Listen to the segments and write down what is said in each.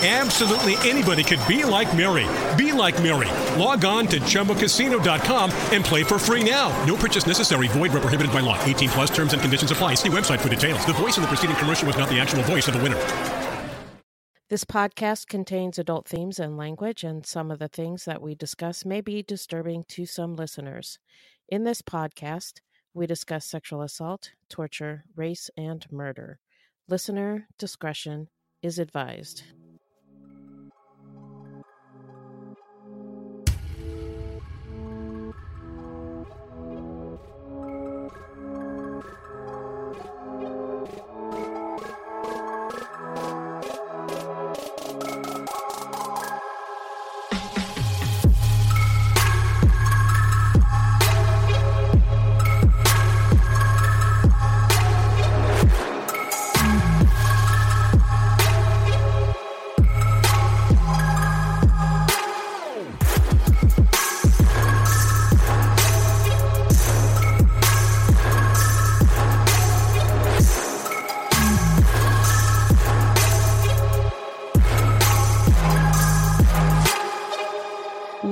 Absolutely anybody could be like Mary. Be like Mary. Log on to ChumbaCasino.com and play for free now. No purchase necessary. Void where prohibited by law. 18 plus terms and conditions apply. See website for details. The voice in the preceding commercial was not the actual voice of the winner. This podcast contains adult themes and language, and some of the things that we discuss may be disturbing to some listeners. In this podcast, we discuss sexual assault, torture, race, and murder. Listener discretion is advised.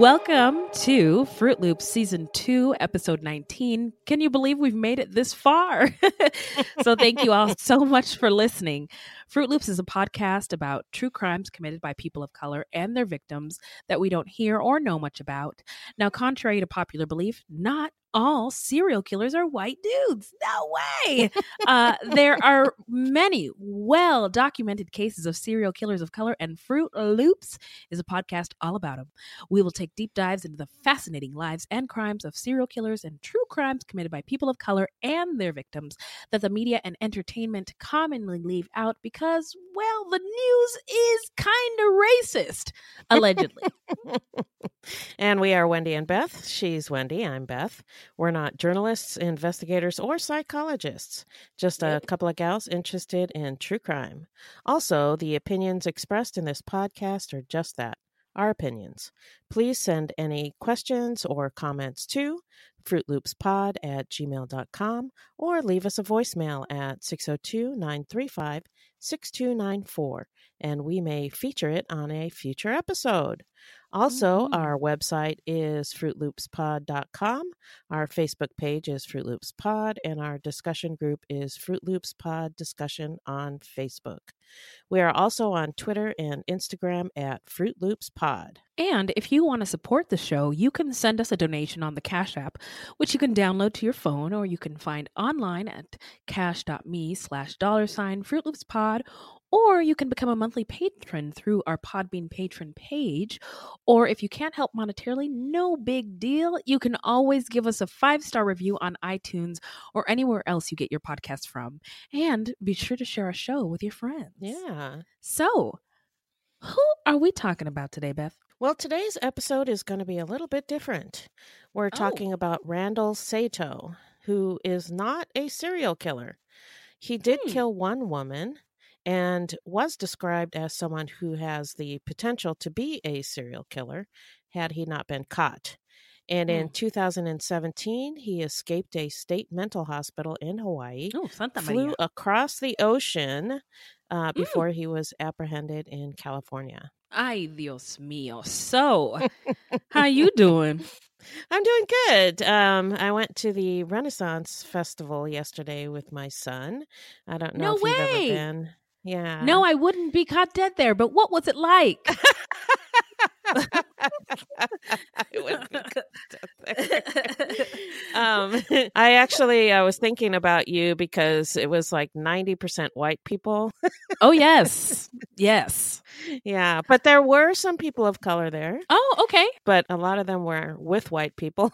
Welcome to Fruit Loops Season 2, Episode 19. Can you believe we've made it this far? so, thank you all so much for listening. Fruit Loops is a podcast about true crimes committed by people of color and their victims that we don't hear or know much about. Now, contrary to popular belief, not all serial killers are white dudes. No way. Uh, there are many well documented cases of serial killers of color, and Fruit Loops is a podcast all about them. We will take deep dives into the fascinating lives and crimes of serial killers and true crimes committed by people of color and their victims that the media and entertainment commonly leave out because, well, the news is kind of racist, allegedly. and we are Wendy and Beth. She's Wendy. I'm Beth. We're not journalists, investigators, or psychologists, just a couple of gals interested in true crime. Also, the opinions expressed in this podcast are just that our opinions. Please send any questions or comments to fruitloopspod at gmail.com or leave us a voicemail at 602 935 6294 and we may feature it on a future episode. Also, Mhm. our website is fruitloopspod.com. Our Facebook page is Fruit Loops Pod, and our discussion group is Fruit Loops Pod Discussion on Facebook. We are also on Twitter and Instagram at Fruit Loops Pod. And if you want to support the show, you can send us a donation on the Cash App, which you can download to your phone or you can find online at cash.me slash dollar sign Fruit Loops Pod. Or you can become a monthly patron through our Podbean patron page. Or if you can't help monetarily, no big deal. You can always give us a five star review on iTunes or anywhere else you get your podcast from. And be sure to share our show with your friends. Yeah. So, who are we talking about today, Beth? Well, today's episode is going to be a little bit different. We're Oh. talking about Randall Saito, who is not a serial killer. He did Hmm. kill one woman and was described as someone who has the potential to be a serial killer had he not been caught. And in Hmm. 2017, he escaped a state mental hospital in Hawaii, Oh, Santa flew across the ocean uh, Mm. before he was apprehended in California. Ay, Dios mío. So, how you doing? I'm doing good. Um, I went to the Renaissance Festival yesterday with my son. I don't know No if you've ever been. Yeah. No, I wouldn't be caught dead there, but what was it like? It would be good. um, I actually I was thinking about you because it was like ninety percent white people. oh yes, yes. yeah, but there were some people of color there, Oh, okay. but a lot of them were with white people.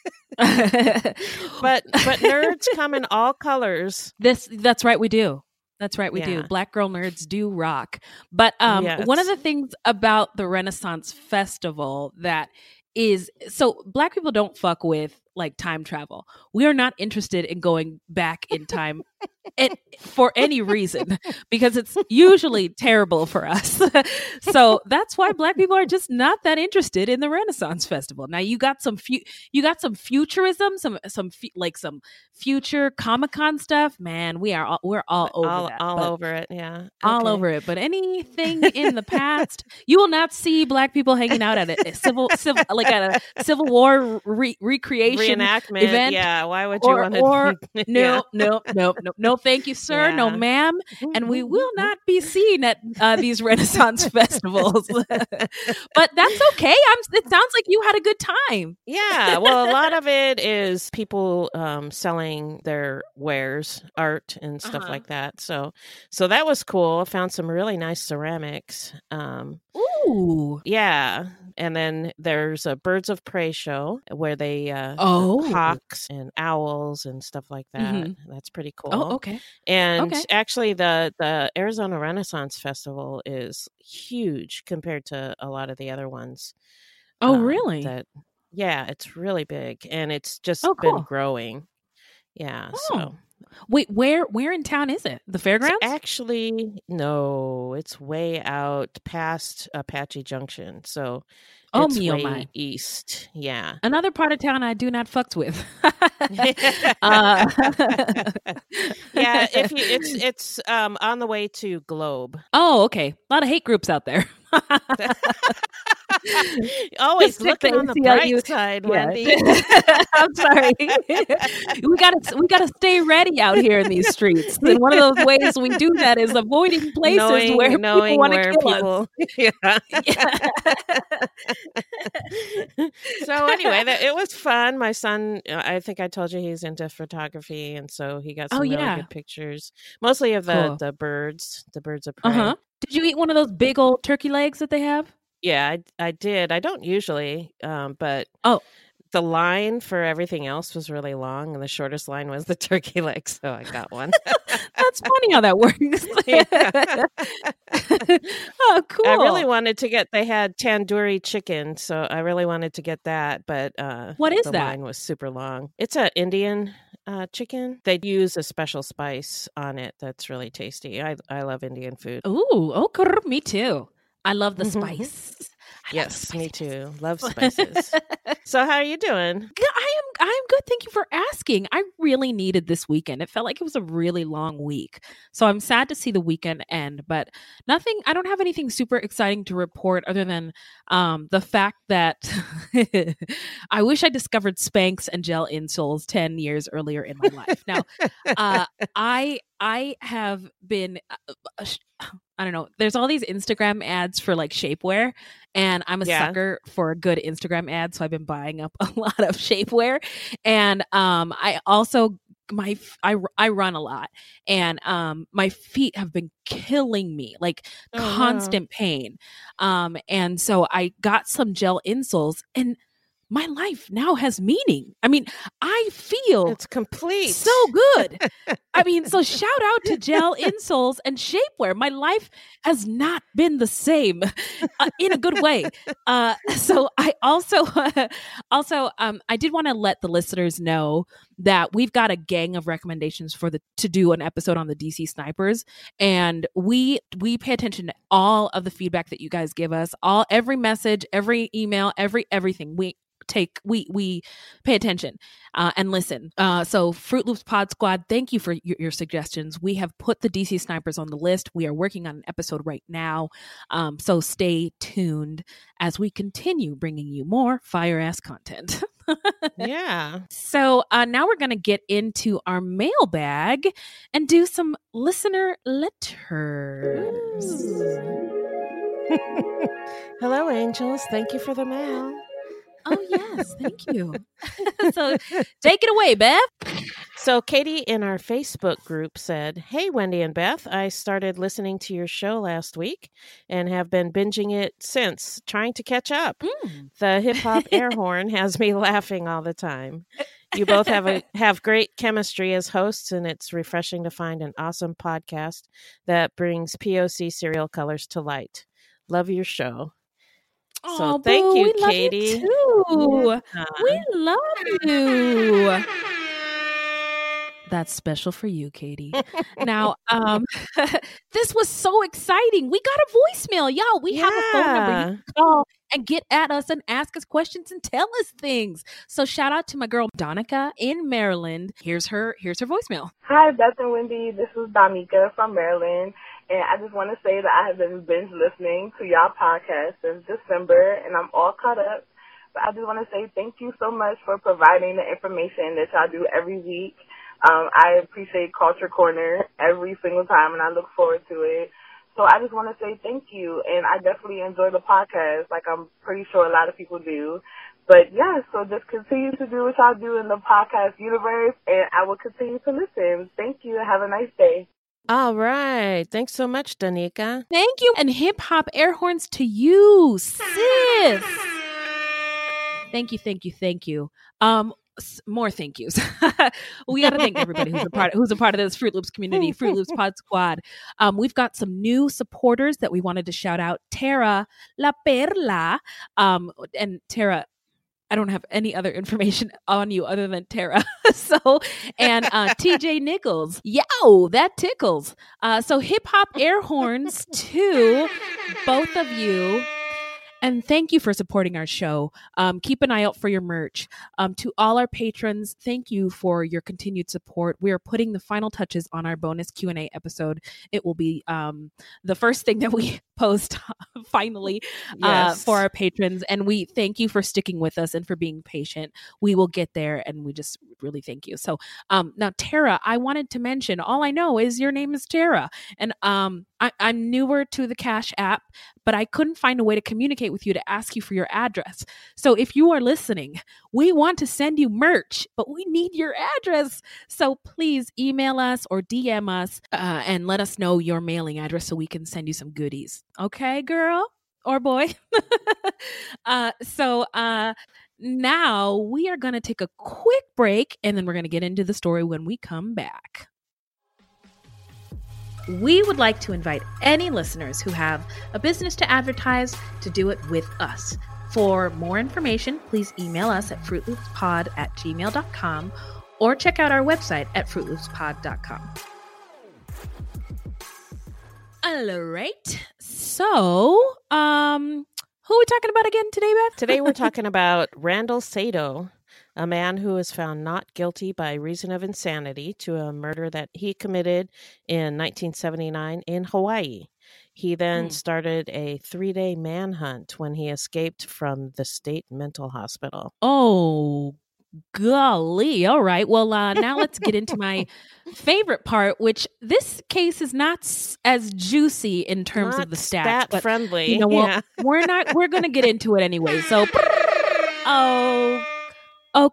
but but nerds come in all colors. This that's right, we do. That's right, we do. Black girl nerds do rock. But um one of the things about the Renaissance Festival that is so black people don't fuck with like time travel. We are not interested in going back in time and for any reason because it's usually terrible for us. so that's why black people are just not that interested in the Renaissance Festival. Now you got some fu- you got some futurism, some some fu- like some future Comic Con stuff. Man, we are all, we're all over all that. all over it. Yeah, all over it. But anything in the past, you will not see black people hanging out at a civil, civil like at a Civil War re- recreation. reenactment. event, yeah, why would you want to? or- No, no, no, no, no. Thank you, sir. No, ma'am. And we will not be seen at uh, these Renaissance festivals. but that's okay. I'm. It sounds like you had a good time. Yeah, well, a lot of it is people um, selling their wares, art, and stuff Uh-huh. like that. So, so that was cool. I found some really nice ceramics. Um, Ooh. yeah, and then there's a birds of prey show where they uh, Oh. hawks and owls and stuff like that. Mhm. That's pretty cool. Oh, okay. And Okay. actually, the the Arizona Renaissance Festival is huge compared to a lot of the other ones. Oh, um, really? That yeah, it's really big, and it's just Oh, been growing. Yeah, Oh, so Wait, where where in town is it? The it's fairgrounds? actually no, it's way out past Apache Junction. So Oh, it's me, oh my. east. Yeah. Another part of town I do not fucks with. uh, yeah, if you it's it's um on the way to Globe. oh, okay. A lot of hate groups out there. Always looking on the bright you- side, Yeah. Wendy. I'm sorry. we gotta we gotta stay ready out here in these streets. And one of those ways we do that is avoiding places knowing, where knowing people want to kill us. people. Yeah. Yeah. so anyway, that, it was fun. My son, uh, I think I told you he's into photography, and so he got Oh, some really yeah. good pictures, mostly of the Cool. the birds, the birds of prey. Uh huh. Did you eat one of those big old turkey legs that they have? Yeah, I I did. I don't usually, um, but Oh. The line for everything else was really long, and the shortest line was the turkey leg, so I got one. That's funny how that works. Oh, cool. I really wanted to get. They had tandoori chicken, so I really wanted to get that. But uh, What is the that? line was super long. It's a Indian uh, chicken. They use a special spice on it that's really tasty. I I love Indian food. Ooh, oh, grr, me too. I love the Mhm. spice. The yes, me too. Love spices. so how are you doing? I am I am good. Thank you for asking. I really needed this weekend. It felt like it was a really long week. So I'm sad to see the weekend end, but nothing I don't have anything super exciting to report other than um the fact that I wish I discovered Spanx and gel insoles 10 years earlier in my life. Now, uh I I have been uh, uh, sh- I don't know. There's all these Instagram ads for like shapewear, and I'm a Yeah. sucker for a good Instagram ad, so I've been buying up a lot of shapewear. And um, I also my I I run a lot, and um, my feet have been killing me, like Oh, constant pain. Um, and so I got some gel insoles, and my life now has meaning. I mean, I feel It's complete. so good. I mean, so shout out to gel insoles and shapewear. My life has not been the same uh, in a good way. Uh, so I also, also, um, I did want to let the listeners know that we've got a gang of recommendations for the to do an episode on the DC snipers, and we we pay attention to all of the feedback that you guys give us, all every message, every email, every everything. We take we we pay attention uh, and listen. Uh, so, Fruit Loops Pod Squad, thank you for your, your suggestions. We have put the DC snipers on the list. We are working on an episode right now. Um, so, stay tuned as we continue bringing you more fire ass content. yeah. so, uh, now we're going to get into our mailbag and do some listener letters. Hello, angels. Thank you for the mail. Oh, yes. Thank you. so take it away, Beth. So, Katie in our Facebook group said, Hey, Wendy and Beth, I started listening to your show last week and have been binging it since, trying to catch up. Mm. The hip hop air horn has me laughing all the time. You both have a have great chemistry as hosts, and it's refreshing to find an awesome podcast that brings POC serial killers to light. Love your show. So Aw, thank boo, you, we love Katie. too. Uh, We love you. That's special for you, Katie. now, um, this was so exciting. We got a voicemail, y'all. We have a phone number you can call and get at us and ask us questions and tell us things. So, shout out to my girl Donica in Maryland. Here's her. Here's her voicemail. Hi, Beth and Wendy. This is Dominica from Maryland. And I just want to say that I have been binge listening to y'all podcast since December, and I'm all caught up. But I just want to say thank you so much for providing the information that y'all do every week. Um, I appreciate Culture Corner every single time, and I look forward to it. So I just want to say thank you, and I definitely enjoy the podcast, like I'm pretty sure a lot of people do. But yeah, so just continue to do what y'all do in the podcast universe, and I will continue to listen. Thank you, and have a nice day. All right. Thanks so much, Danica. Thank you. And hip hop air horns to you, sis. Thank you, thank you, thank you. Um, more thank yous. we got to thank everybody who's a part who's a part of this Fruit Loops community, Fruit Loops Pod Squad. Um, we've got some new supporters that we wanted to shout out. Tara La Perla, um, and Tara. I don't have any other information on you other than Tara. so, and uh, TJ Nichols. Yo, that tickles. Uh, so, hip hop air horns to both of you. And thank you for supporting our show. Um, keep an eye out for your merch. Um, to all our patrons, thank you for your continued support. We are putting the final touches on our bonus Q and A episode. It will be um, the first thing that we post finally uh, for our patrons. And we thank you for sticking with us and for being patient. We will get there, and we just really thank you. So um, now, Tara, I wanted to mention. All I know is your name is Tara, and um, I, I'm newer to the Cash app, but I couldn't find a way to communicate with you to ask you for your address. So if you are listening, we want to send you merch, but we need your address. So please email us or DM us uh, and let us know your mailing address so we can send you some goodies. Okay, girl or boy. uh, so uh, now we are going to take a quick break and then we're going to get into the story when we come back. We would like to invite any listeners who have a business to advertise to do it with us. For more information, please email us at fruitloopspod at gmail.com or check out our website at fruitloopspod.com. All right. So, um, who are we talking about again today, Beth? Today we're talking about Randall Saito, a man who was found not guilty by reason of insanity to a murder that he committed in 1979 in Hawaii. He then Hmm. started a three day manhunt when he escaped from the state mental hospital. Oh, golly. All right. Well, uh, now let's get into my favorite part, which this case is not s- as juicy in terms of the stats, stat but friendly. you know what? yeah. we're not. We're gonna get into it anyway. So, oh. Oh,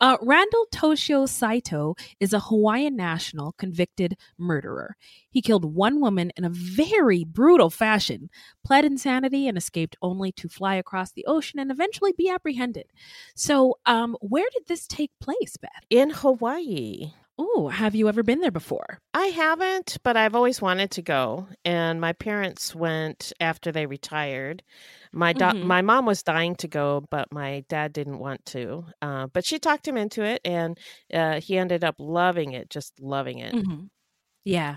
uh, Randall Toshio Saito is a Hawaiian national convicted murderer. He killed one woman in a very brutal fashion, pled insanity, and escaped only to fly across the ocean and eventually be apprehended. So, um, where did this take place, Beth? In Hawaii. Oh, have you ever been there before? I haven't, but I've always wanted to go. And my parents went after they retired. My do- Mhm. my mom was dying to go, but my dad didn't want to. Uh, but she talked him into it, and uh, he ended up loving it, just loving it. Mhm. Yeah.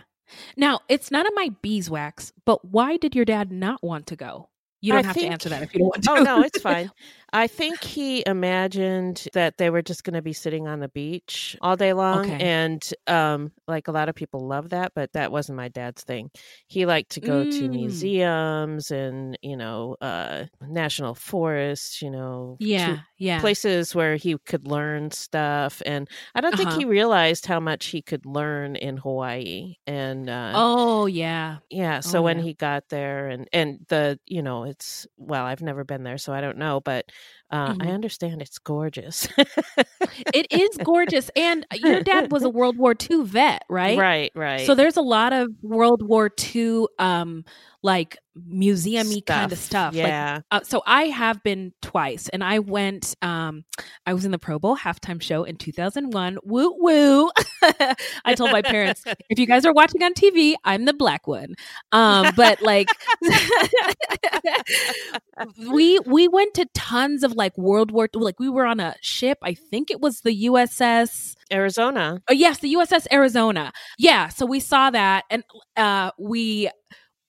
Now, it's none of my beeswax, but why did your dad not want to go? You don't have think- to answer that if you don't want to. Oh no, it's fine. I think he imagined that they were just going to be sitting on the beach all day long, Okay. and um, like a lot of people love that, but that wasn't my dad's thing. He liked to go to Mm. museums and you know uh, national forests, you know, Yeah, to- Yeah. places where he could learn stuff and i don't think Uh-huh. he realized how much he could learn in hawaii and uh oh yeah. yeah so oh, when yeah. he got there and and the you know it's well i've never been there so i don't know but uh i Mhm. understand it's gorgeous It is gorgeous. And your dad was a World War II vet, right? right right So there's a lot of World War II um like museum-y kind of stuff. Like, yeah uh, so I have been twice, and I went. Um, I was in the Pro Bowl halftime show in 2001. Woo woo! I told my parents, if you guys are watching on TV, I'm the black one. Um, but like, we we went to tons of like World War. Like we were on a ship. I think it was the USS. arizona Oh yes, the USS Arizona. Yeah, so we saw that, and uh, we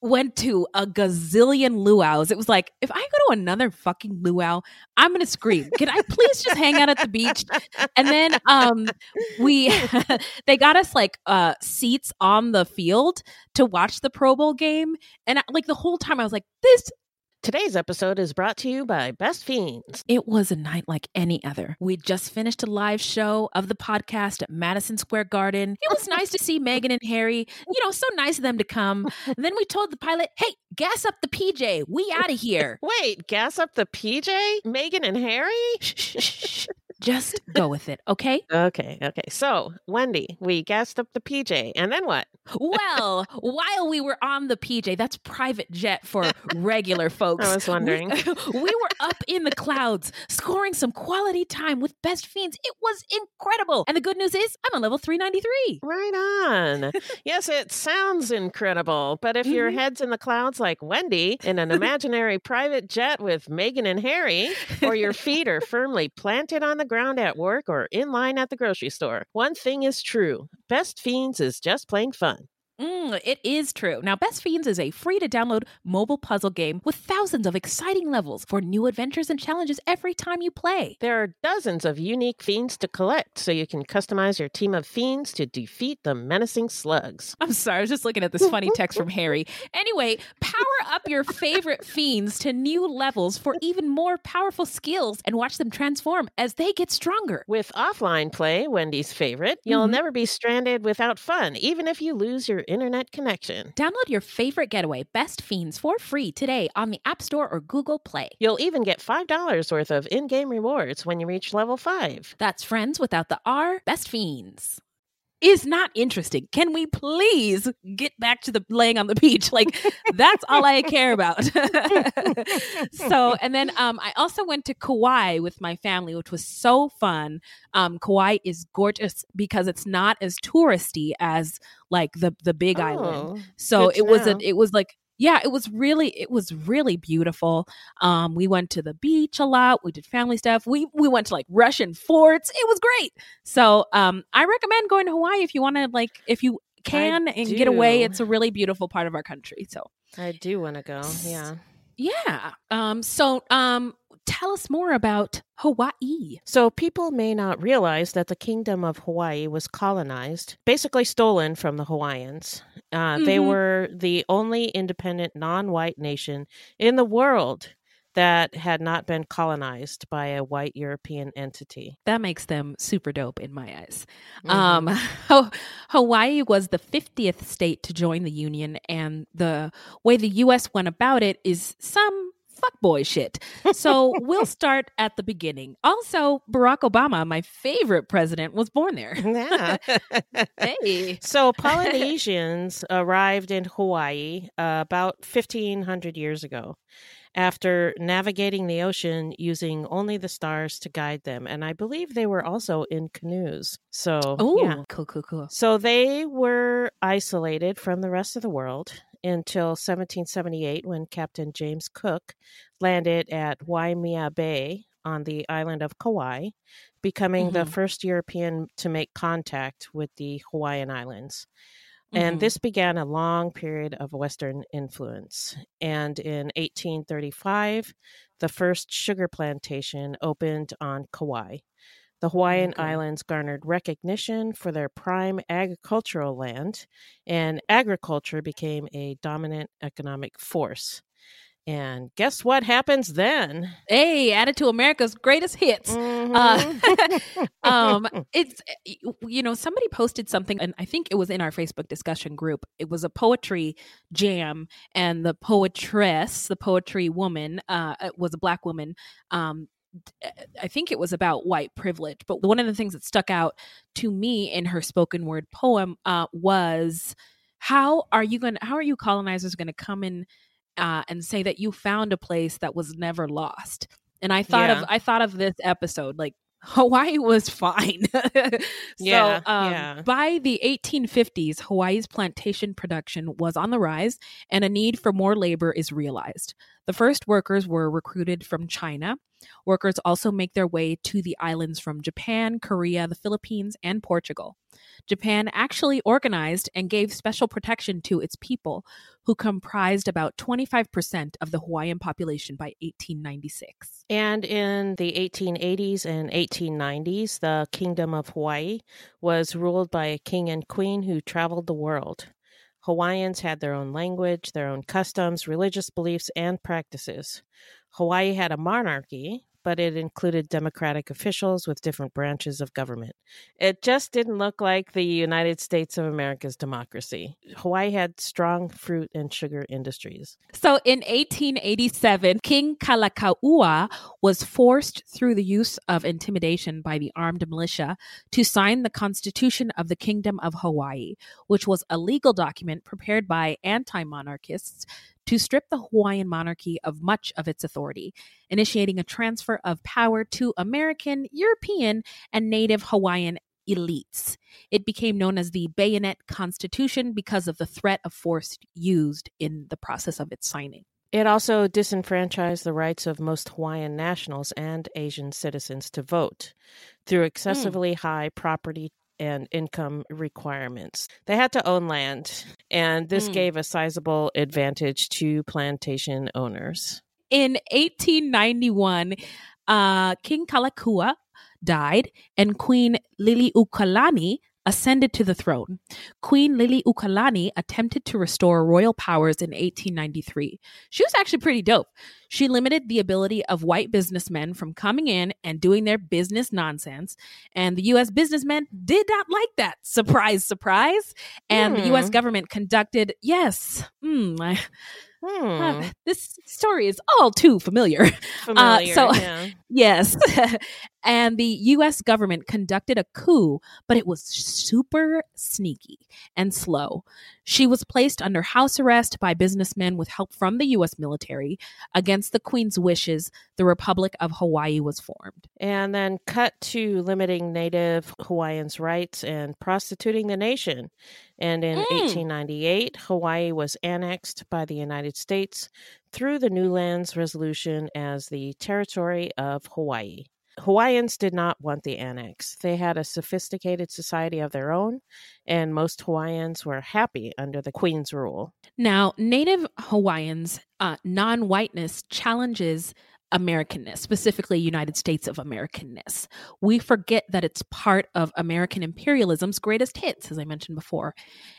went to a gazillion luau's. It was like, if I go to another fucking luau, I'm gonna scream. Can I please just hang out at the beach? And then um, we they got us like uh seats on the field to watch the Pro Bowl game, and I, like the whole time I was like, this today's episode is brought to you by best fiends It was a night like any other. We just finished a live show of the podcast at Madison Square Garden. It was nice to see Megan and Harry. You know, so nice of them to come. And then we told the pilot, hey, gas up the PJ. We out of here. wait gas up the pj megan and harry Just go with it, okay? okay okay so wendy we gassed up the pj and then what Well, while we were on the PJ, that's private jet for regular folks. I was wondering. We, we were up in the clouds, scoring some quality time with Best Fiends. It was incredible. And the good news is, I'm on level 393. Right on. yes, it sounds incredible, but if your Mhm. head's in the clouds like Wendy in an imaginary private jet with Megan and Harry, or your feet are firmly planted on the ground at work or in line at the grocery store, one thing is true Best Fiends is just plain fun. Mm, it is true. Now, Best Fiends is a free to download mobile puzzle game with thousands of exciting levels for new adventures and challenges every time you play. There are dozens of unique fiends to collect, so you can customize your team of fiends to defeat the menacing slugs. I'm sorry, I was just looking at this funny text from Harry. Anyway, power up your favorite fiends to new levels for even more powerful skills and watch them transform as they get stronger. With offline play, Wendy's favorite, you'll Mhm. never be stranded without fun, even if you lose your internet connection. Download your favorite getaway, Best Fiends, for free today on the App Store or Google Play. You'll even get $5 worth of in game rewards when you reach level 5. That's friends without the R, Best Fiends. Is not interesting. Can we please get back to the laying on the beach? Like that's all I care about. so, and then um, I also went to Kauai with my family, which was so fun. Um, Kauai is gorgeous because it's not as touristy as like the the Big Island. Oh, So it was a, it was like yeah, it was really it was really beautiful. Um we went to the beach a lot. We did family stuff. We we went to like Russian forts. It was great. So um I recommend going to Hawaii if you want to like if you can and get away. It's a really beautiful part of our country. So I do want to go. Yeah. yeah. Um so um tell us more about Hawaii. So, people may not realize that the Kingdom of Hawaii was colonized, basically stolen from the Hawaiians. Uh, They Mhm. were the only independent non white nation in the world that had not been colonized by a white European entity. That makes them super dope in my eyes. Mhm. Um, Ho- Hawaii was the 50th state to join the Union, and the way the U.S. went about it is some fuckboy shit. So we'll start at the beginning. Also, Barack Obama, my favorite president, was born there. yeah. Hey. So Polynesians arrived in Hawaii uh, about 1500 years ago after navigating the ocean using only the stars to guide them and I believe they were also in canoes. So Oh, yeah. cool, cool, cool. So they were isolated from the rest of the world until 1778 when Captain James Cook landed at Waimea Bay on the island of Kauai, becoming the Mhm. first European to make contact with the Hawaiian Islands. And Mhm. this began a long period of Western influence. And in 1835, the first sugar plantation opened on Kauai. The Hawaiian Okay. Islands garnered recognition for their prime agricultural land, and agriculture became a dominant economic force. And guess what happens then? Hey, added to America's greatest hits. Mhm. Uh, um, it's you know somebody posted something, and I think it was in our Facebook discussion group. It was a poetry jam, and the poetress, the poetry woman, uh, was a black woman. Um, I think it was about white privilege, but one of the things that stuck out to me in her spoken word poem uh, was how are you going? to How are you colonizers going to come in uh, and say that you found a place that was never lost? And I thought Yeah. of I thought of this episode like Hawaii was fine. so, Yeah, um, yeah. by the 1850s, Hawaii's plantation production was on the rise, and a need for more labor is realized. The first workers were recruited from China. Workers also make their way to the islands from Japan, Korea, the Philippines, and Portugal. Japan actually organized and gave special protection to its people, who comprised about 25% of the Hawaiian population by 1896. And in the 1880s and 1890s, the Kingdom of Hawaii was ruled by a king and queen who traveled the world. Hawaiians had their own language, their own customs, religious beliefs, and practices. Hawaii had a monarchy, but it included democratic officials with different branches of government. It just didn't look like the United States of America's democracy. Hawaii had strong fruit and sugar industries. So in 1887, King Kalakaua was forced through the use of intimidation by the armed militia to sign the Constitution of the Kingdom of Hawaii, which was a legal document prepared by anti monarchists to strip the Hawaiian monarchy of much of its authority, initiating a transfer of power to American, European, and native Hawaiian elites. It became known as the Bayonet Constitution because of the threat of force used in the process of its signing. It also disenfranchised the rights of most Hawaiian nationals and Asian citizens to vote through hmm. excessively high property and income requirements. They had to own land, and this Mm. gave a sizable advantage to plantation owners. In 1891, uh, King Kalakaua died and Queen Liliuokalani ascended to the throne. Queen Liliuokalani attempted to restore royal powers in 1893. She was actually pretty dope. She limited the ability of white businessmen from coming in and doing their business nonsense, and the US businessmen did not like that. Surprise, surprise. And the US Hmm. government conducted, yes, hmm, I, Hmm. uh, this story is all too familiar. Familiar. so- yeah. Yes. and the US government conducted a coup, but it was super sneaky and slow. She was placed under house arrest by businessmen with help from the US military. Against the Queen's wishes, the Republic of Hawaii was formed. And then cut to limiting Native Hawaiians' rights and prostituting the nation. And in Mm. 1898, Hawaii was annexed by the United States through the Newlands Resolution as the territory of Hawaii. Hawaiians did not want the annex. They had a sophisticated society of their own, and most Hawaiians were happy under the Queen's rule. Now, Native Hawaiians' uh, non whiteness challenges Americanness, specifically United States of Americanness. We forget that it's part of American imperialism's greatest hits, as I mentioned before.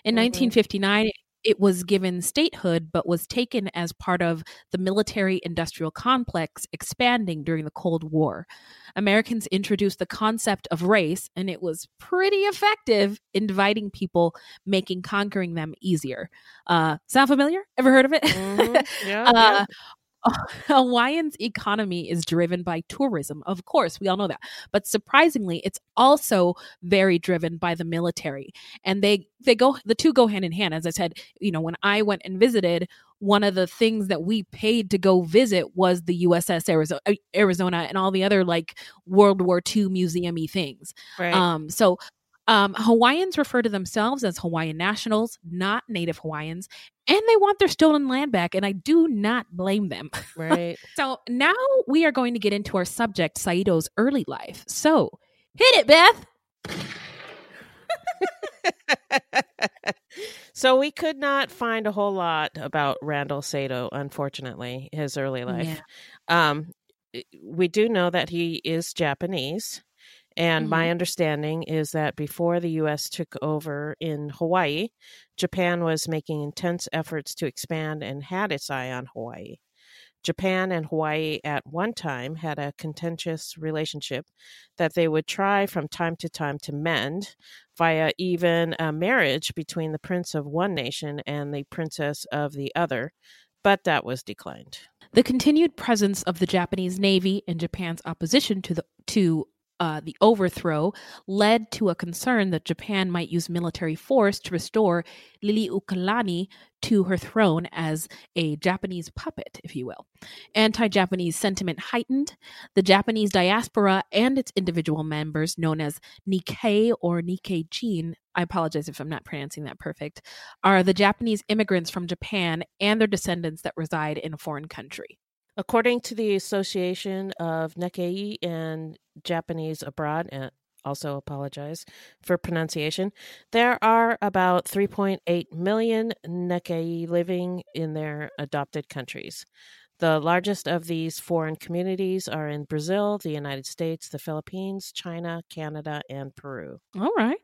In Mhm. 1959, it was given statehood, but was taken as part of the military industrial complex expanding during the Cold War. Americans introduced the concept of race, and it was pretty effective in dividing people, making conquering them easier. Uh, sound familiar? Ever heard of it? Mhm. Yeah, yeah. Hawaiian's economy is driven by tourism. Of course, we all know that. But surprisingly, it's also very driven by the military. And they they go the two go hand in hand. As I said, you know, when I went and visited, one of the things that we paid to go visit was the USS Arizona, Arizona and all the other like World War II museumy things. right. Um, so um, Hawaiians refer to themselves as Hawaiian nationals, not Native Hawaiians, and they want their stolen land back, and I do not blame them. right. So now we are going to get into our subject, Saito's early life. So hit it, Beth. so we could not find a whole lot about Randall Saito, unfortunately, his early life. Um, we do know that he is Japanese. And my mm-hmm. understanding is that before the U.S. took over in Hawaii, Japan was making intense efforts to expand and had its eye on Hawaii. Japan and Hawaii at one time had a contentious relationship that they would try from time to time to mend via even a marriage between the prince of one nation and the princess of the other, but that was declined. The continued presence of the Japanese Navy and Japan's opposition to the to uh, the overthrow led to a concern that Japan might use military force to restore Liliuokalani to her throne as a Japanese puppet, if you will. Anti Japanese sentiment heightened. The Japanese diaspora and its individual members, known as Nikkei or Nikkei I apologize if I'm not pronouncing that perfect, are the Japanese immigrants from Japan and their descendants that reside in a foreign country. According to the Association of Nikkei and Japanese Abroad, and also apologize for pronunciation, there are about 3.8 million Nikkei living in their adopted countries. The largest of these foreign communities are in Brazil, the United States, the Philippines, China, Canada, and Peru. All right.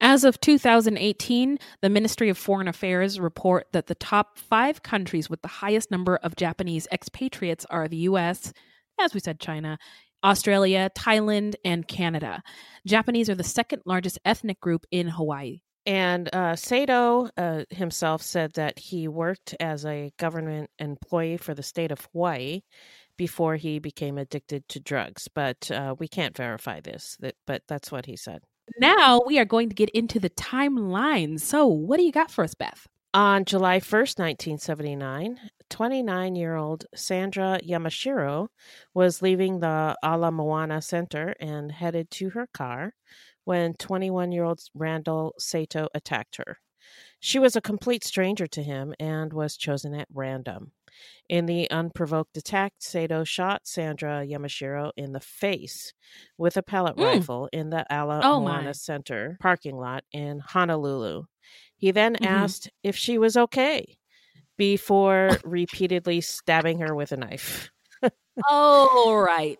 As of 2018, the Ministry of Foreign Affairs report that the top five countries with the highest number of Japanese expatriates are the U.S., as we said, China, Australia, Thailand, and Canada. Japanese are the second largest ethnic group in Hawaii. And uh, Saito uh, himself said that he worked as a government employee for the state of Hawaii before he became addicted to drugs. But uh, we can't verify this, that, but that's what he said. Now we are going to get into the timeline. So, what do you got for us, Beth? On July 1st, 1979, 29 year old Sandra Yamashiro was leaving the Ala Moana Center and headed to her car when 21 year old Randall Saito attacked her. She was a complete stranger to him and was chosen at random. In the unprovoked attack, Saito shot Sandra Yamashiro in the face with a pellet mm. rifle in the Ala oh Moana my. Center parking lot in Honolulu. He then mm-hmm. asked if she was okay before repeatedly stabbing her with a knife. oh, right.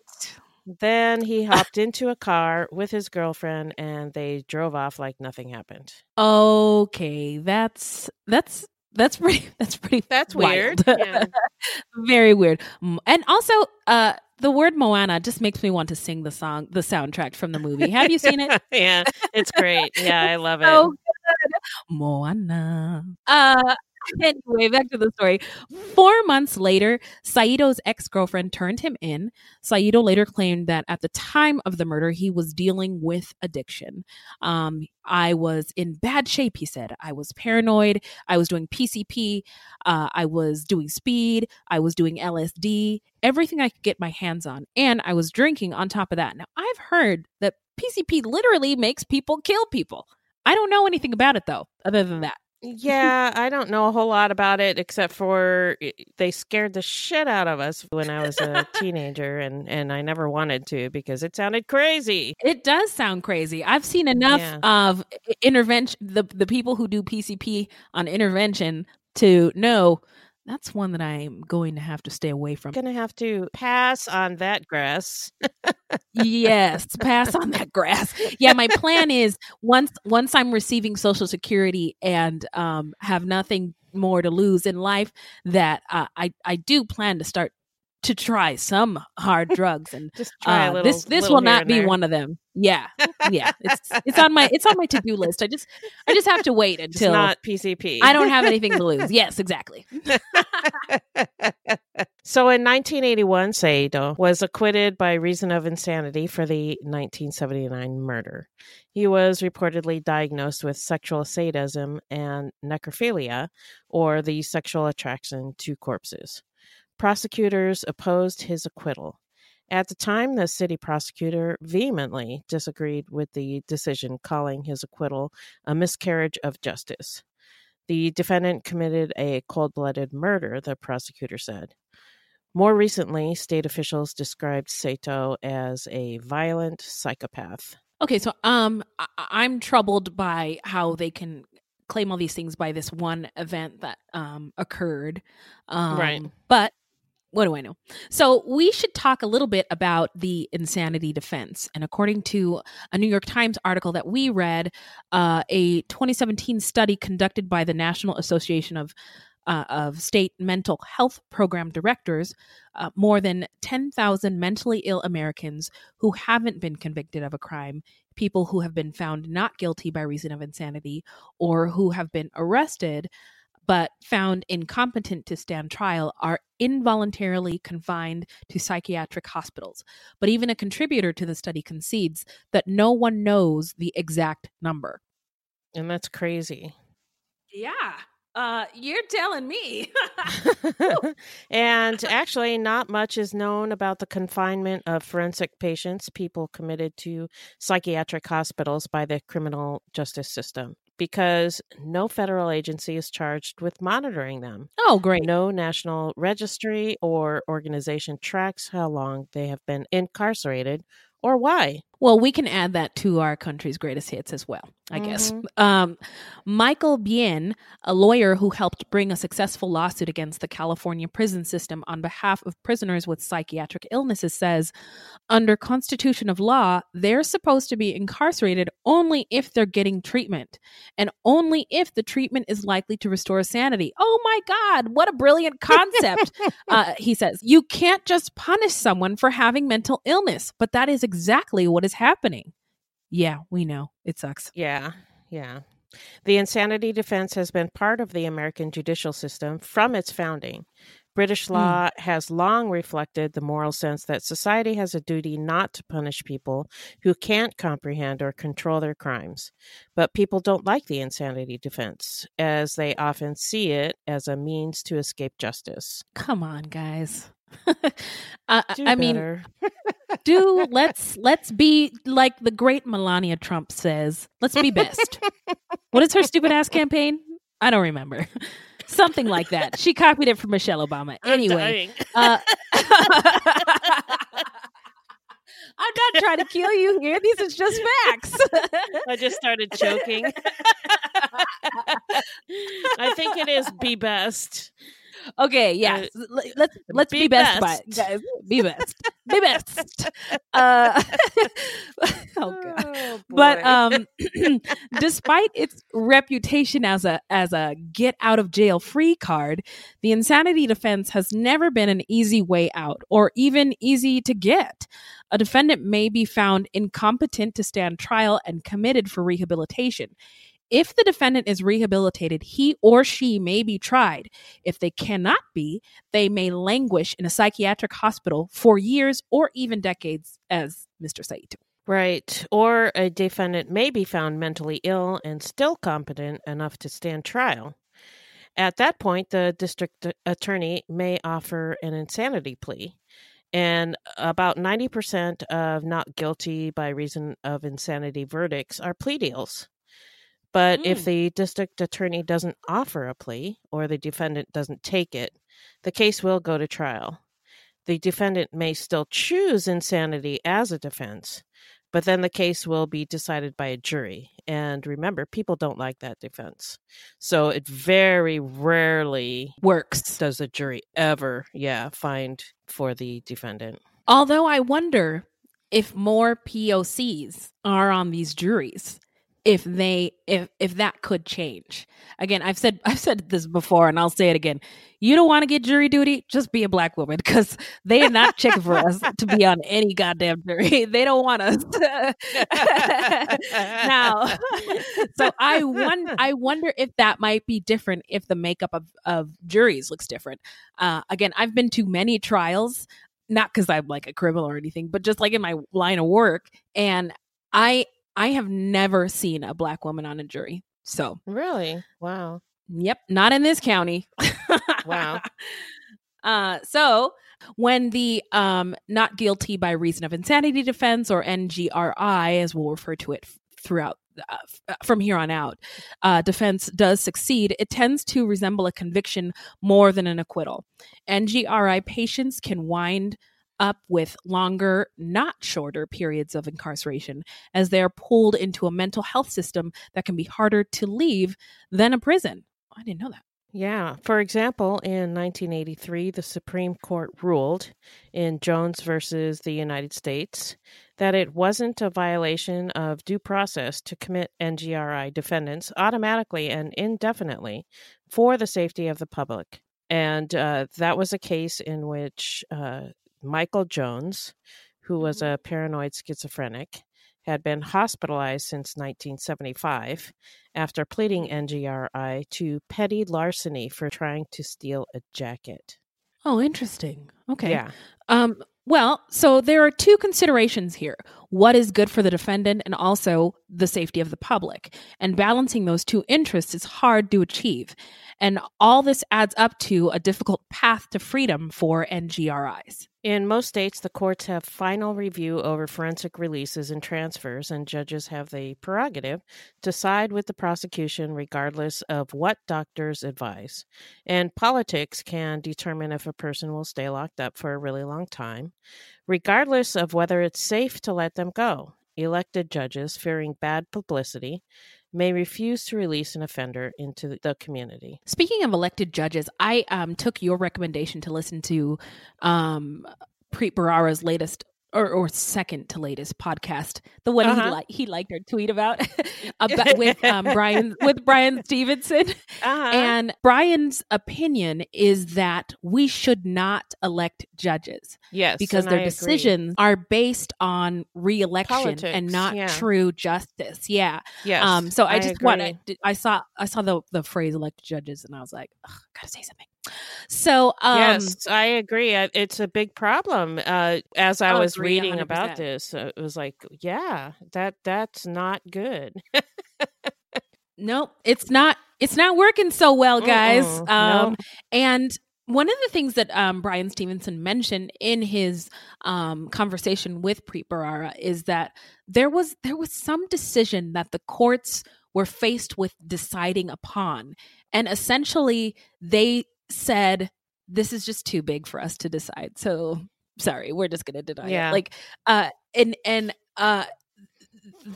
Then he hopped into a car with his girlfriend and they drove off like nothing happened. Okay, that's that's that's pretty that's pretty that's weird. Yeah. Very weird. And also uh the word Moana just makes me want to sing the song the soundtrack from the movie. Have you seen it? yeah, it's great. Yeah, I love it. Oh, Moana. Uh anyway, back to the story. Four months later, Saito's ex girlfriend turned him in. Saito later claimed that at the time of the murder, he was dealing with addiction. Um, I was in bad shape, he said. I was paranoid. I was doing PCP. Uh, I was doing speed. I was doing LSD, everything I could get my hands on. And I was drinking on top of that. Now, I've heard that PCP literally makes people kill people. I don't know anything about it though, other than that. Yeah, I don't know a whole lot about it except for they scared the shit out of us when I was a teenager and and I never wanted to because it sounded crazy. It does sound crazy. I've seen enough yeah. of intervention the the people who do PCP on intervention to know that's one that I'm going to have to stay away from. Going to have to pass on that grass. yes, pass on that grass. Yeah, my plan is once once I'm receiving social security and um have nothing more to lose in life that uh, I I do plan to start to try some hard drugs and just try uh, little, this this will not be there. one of them. Yeah. Yeah. It's it's on my it's on my to-do list. I just i just have to wait until not pcp i don't have anything to lose. Yes exactly. So in 1981 saito was acquitted by reason of insanity for the 1979 murder. He was reportedly diagnosed with sexual sadism and necrophilia or the sexual attraction to corpses prosecutors opposed his acquittal. At the time, the city prosecutor vehemently disagreed with the decision, calling his acquittal a miscarriage of justice. The defendant committed a cold blooded murder, the prosecutor said. More recently, state officials described Saito as a violent psychopath. Okay, so um, I- am troubled by how they can claim all these things by this one event that um occurred. Um, right. But what do I know? So, we should talk a little bit about the insanity defense. And according to a New York Times article that we read, uh, a 2017 study conducted by the National Association of uh, of state mental health program directors, uh, more than 10,000 mentally ill Americans who haven't been convicted of a crime, people who have been found not guilty by reason of insanity, or who have been arrested but found incompetent to stand trial are involuntarily confined to psychiatric hospitals. But even a contributor to the study concedes that no one knows the exact number. And that's crazy. Yeah. Uh, you're telling me. and actually, not much is known about the confinement of forensic patients, people committed to psychiatric hospitals by the criminal justice system because no federal agency is charged with monitoring them. Oh, great. No national registry or organization tracks how long they have been incarcerated or why. Well, we can add that to our country's greatest hits as well, I mm-hmm. guess. Um, Michael Bien, a lawyer who helped bring a successful lawsuit against the California prison system on behalf of prisoners with psychiatric illnesses, says under constitution of law, they're supposed to be incarcerated only if they're getting treatment and only if the treatment is likely to restore sanity. Oh my God, what a brilliant concept. uh, he says, you can't just punish someone for having mental illness, but that is exactly what is happening. Yeah, we know. It sucks. Yeah. Yeah. The insanity defense has been part of the American judicial system from its founding. British hmm. law mm. has long reflected the moral sense that society has a duty not to punish people who can't comprehend or control their crimes. But people don't like the insanity defense, as they often see it as a means to escape justice. Come on, guys. uh, I mean, do let's let's be like the great Melania Trump says. Let's be best. what is her stupid ass campaign? I don't remember. Something like that. She copied it from Michelle Obama. Anyway, uh, I'm not trying to kill you here. These are just facts. I just started choking. I think it is be best. Okay, yeah. Uh, let's let's be, be best, best. guys. Be best. be best. Uh, oh god. Oh, but um, despite its reputation as a as a get out of jail free card, the insanity defense has never been an easy way out or even easy to get. A defendant may be found incompetent to stand trial and committed for rehabilitation. If the defendant is rehabilitated, he or she may be tried. If they cannot be, they may languish in a psychiatric hospital for years or even decades, as Mr. Saito. Right. Or a defendant may be found mentally ill and still competent enough to stand trial. At that point, the district attorney may offer an insanity plea. And about 90% of not guilty by reason of insanity verdicts are plea deals. But mm. if the district attorney doesn't offer a plea or the defendant doesn't take it, the case will go to trial. The defendant may still choose insanity as a defense, but then the case will be decided by a jury. And remember, people don't like that defense. So it very rarely works. Does a jury ever, yeah, find for the defendant? Although I wonder if more POCs are on these juries if they if if that could change. Again i've said i've said this before and i'll say it again. You don't want to get jury duty? Just be a black woman because they are not checking for us to be on any goddamn jury. They don't want us now so i wonder i wonder if that might be different if the makeup of of juries looks different. Uh, again i've been to many trials not because I'm like a criminal or anything, but just like in my line of work. And I I have never seen a black woman on a jury. So really, wow. Yep, not in this county. wow. Uh, so when the um, not guilty by reason of insanity defense or NGRI, as we'll refer to it throughout uh, uh, from here on out, uh, defense does succeed, it tends to resemble a conviction more than an acquittal. NGRI patients can wind up with longer, not shorter periods of incarceration as they are pulled into a mental health system that can be harder to leave than a prison. I didn't know that. Yeah. For example, in 1983, the Supreme Court ruled in Jones versus the United States that it wasn't a violation of due process to commit NGRI defendants automatically and indefinitely for the safety of the public. And uh, that was a case in which uh, Michael Jones, who was a paranoid schizophrenic, had been hospitalized since 1975 after pleading NGRI to petty larceny for trying to steal a jacket. Oh, interesting. Okay. Yeah. Um, well, so there are two considerations here what is good for the defendant and also the safety of the public. And balancing those two interests is hard to achieve. And all this adds up to a difficult path to freedom for NGRIs. In most states, the courts have final review over forensic releases and transfers, and judges have the prerogative to side with the prosecution regardless of what doctors advise. And politics can determine if a person will stay locked up for a really long time, regardless of whether it's safe to let them go. Elected judges, fearing bad publicity, may refuse to release an offender into the community. Speaking of elected judges, I um, took your recommendation to listen to um, Preet Bharara's latest or, or second to latest podcast, the one uh-huh. he liked he liked her tweet about about with um, Bryan with Bryan Stevenson, uh-huh. and Bryan's opinion is that we should not elect judges. Yes, because their I decisions agree. are based on reelection Politics, and not yeah. true justice. Yeah. Yes. Um. So I, I just want. I saw I saw the the phrase elected judges, and I was like, gotta say something. So um, yes, I agree. It's a big problem. Uh, as I was agree, reading 100%. about this, it was like, yeah, that that's not good. Nope, it's not. It's not working so well, guys. Mm-mm, Um, no. and one of the things that um, Bryan Stevenson mentioned in his um, conversation with Preet Bharara is that there was there was some decision that the courts were faced with deciding upon, and essentially they said this is just too big for us to decide. So sorry, we're just going to deny Yeah. it. Like, uh, and and uh,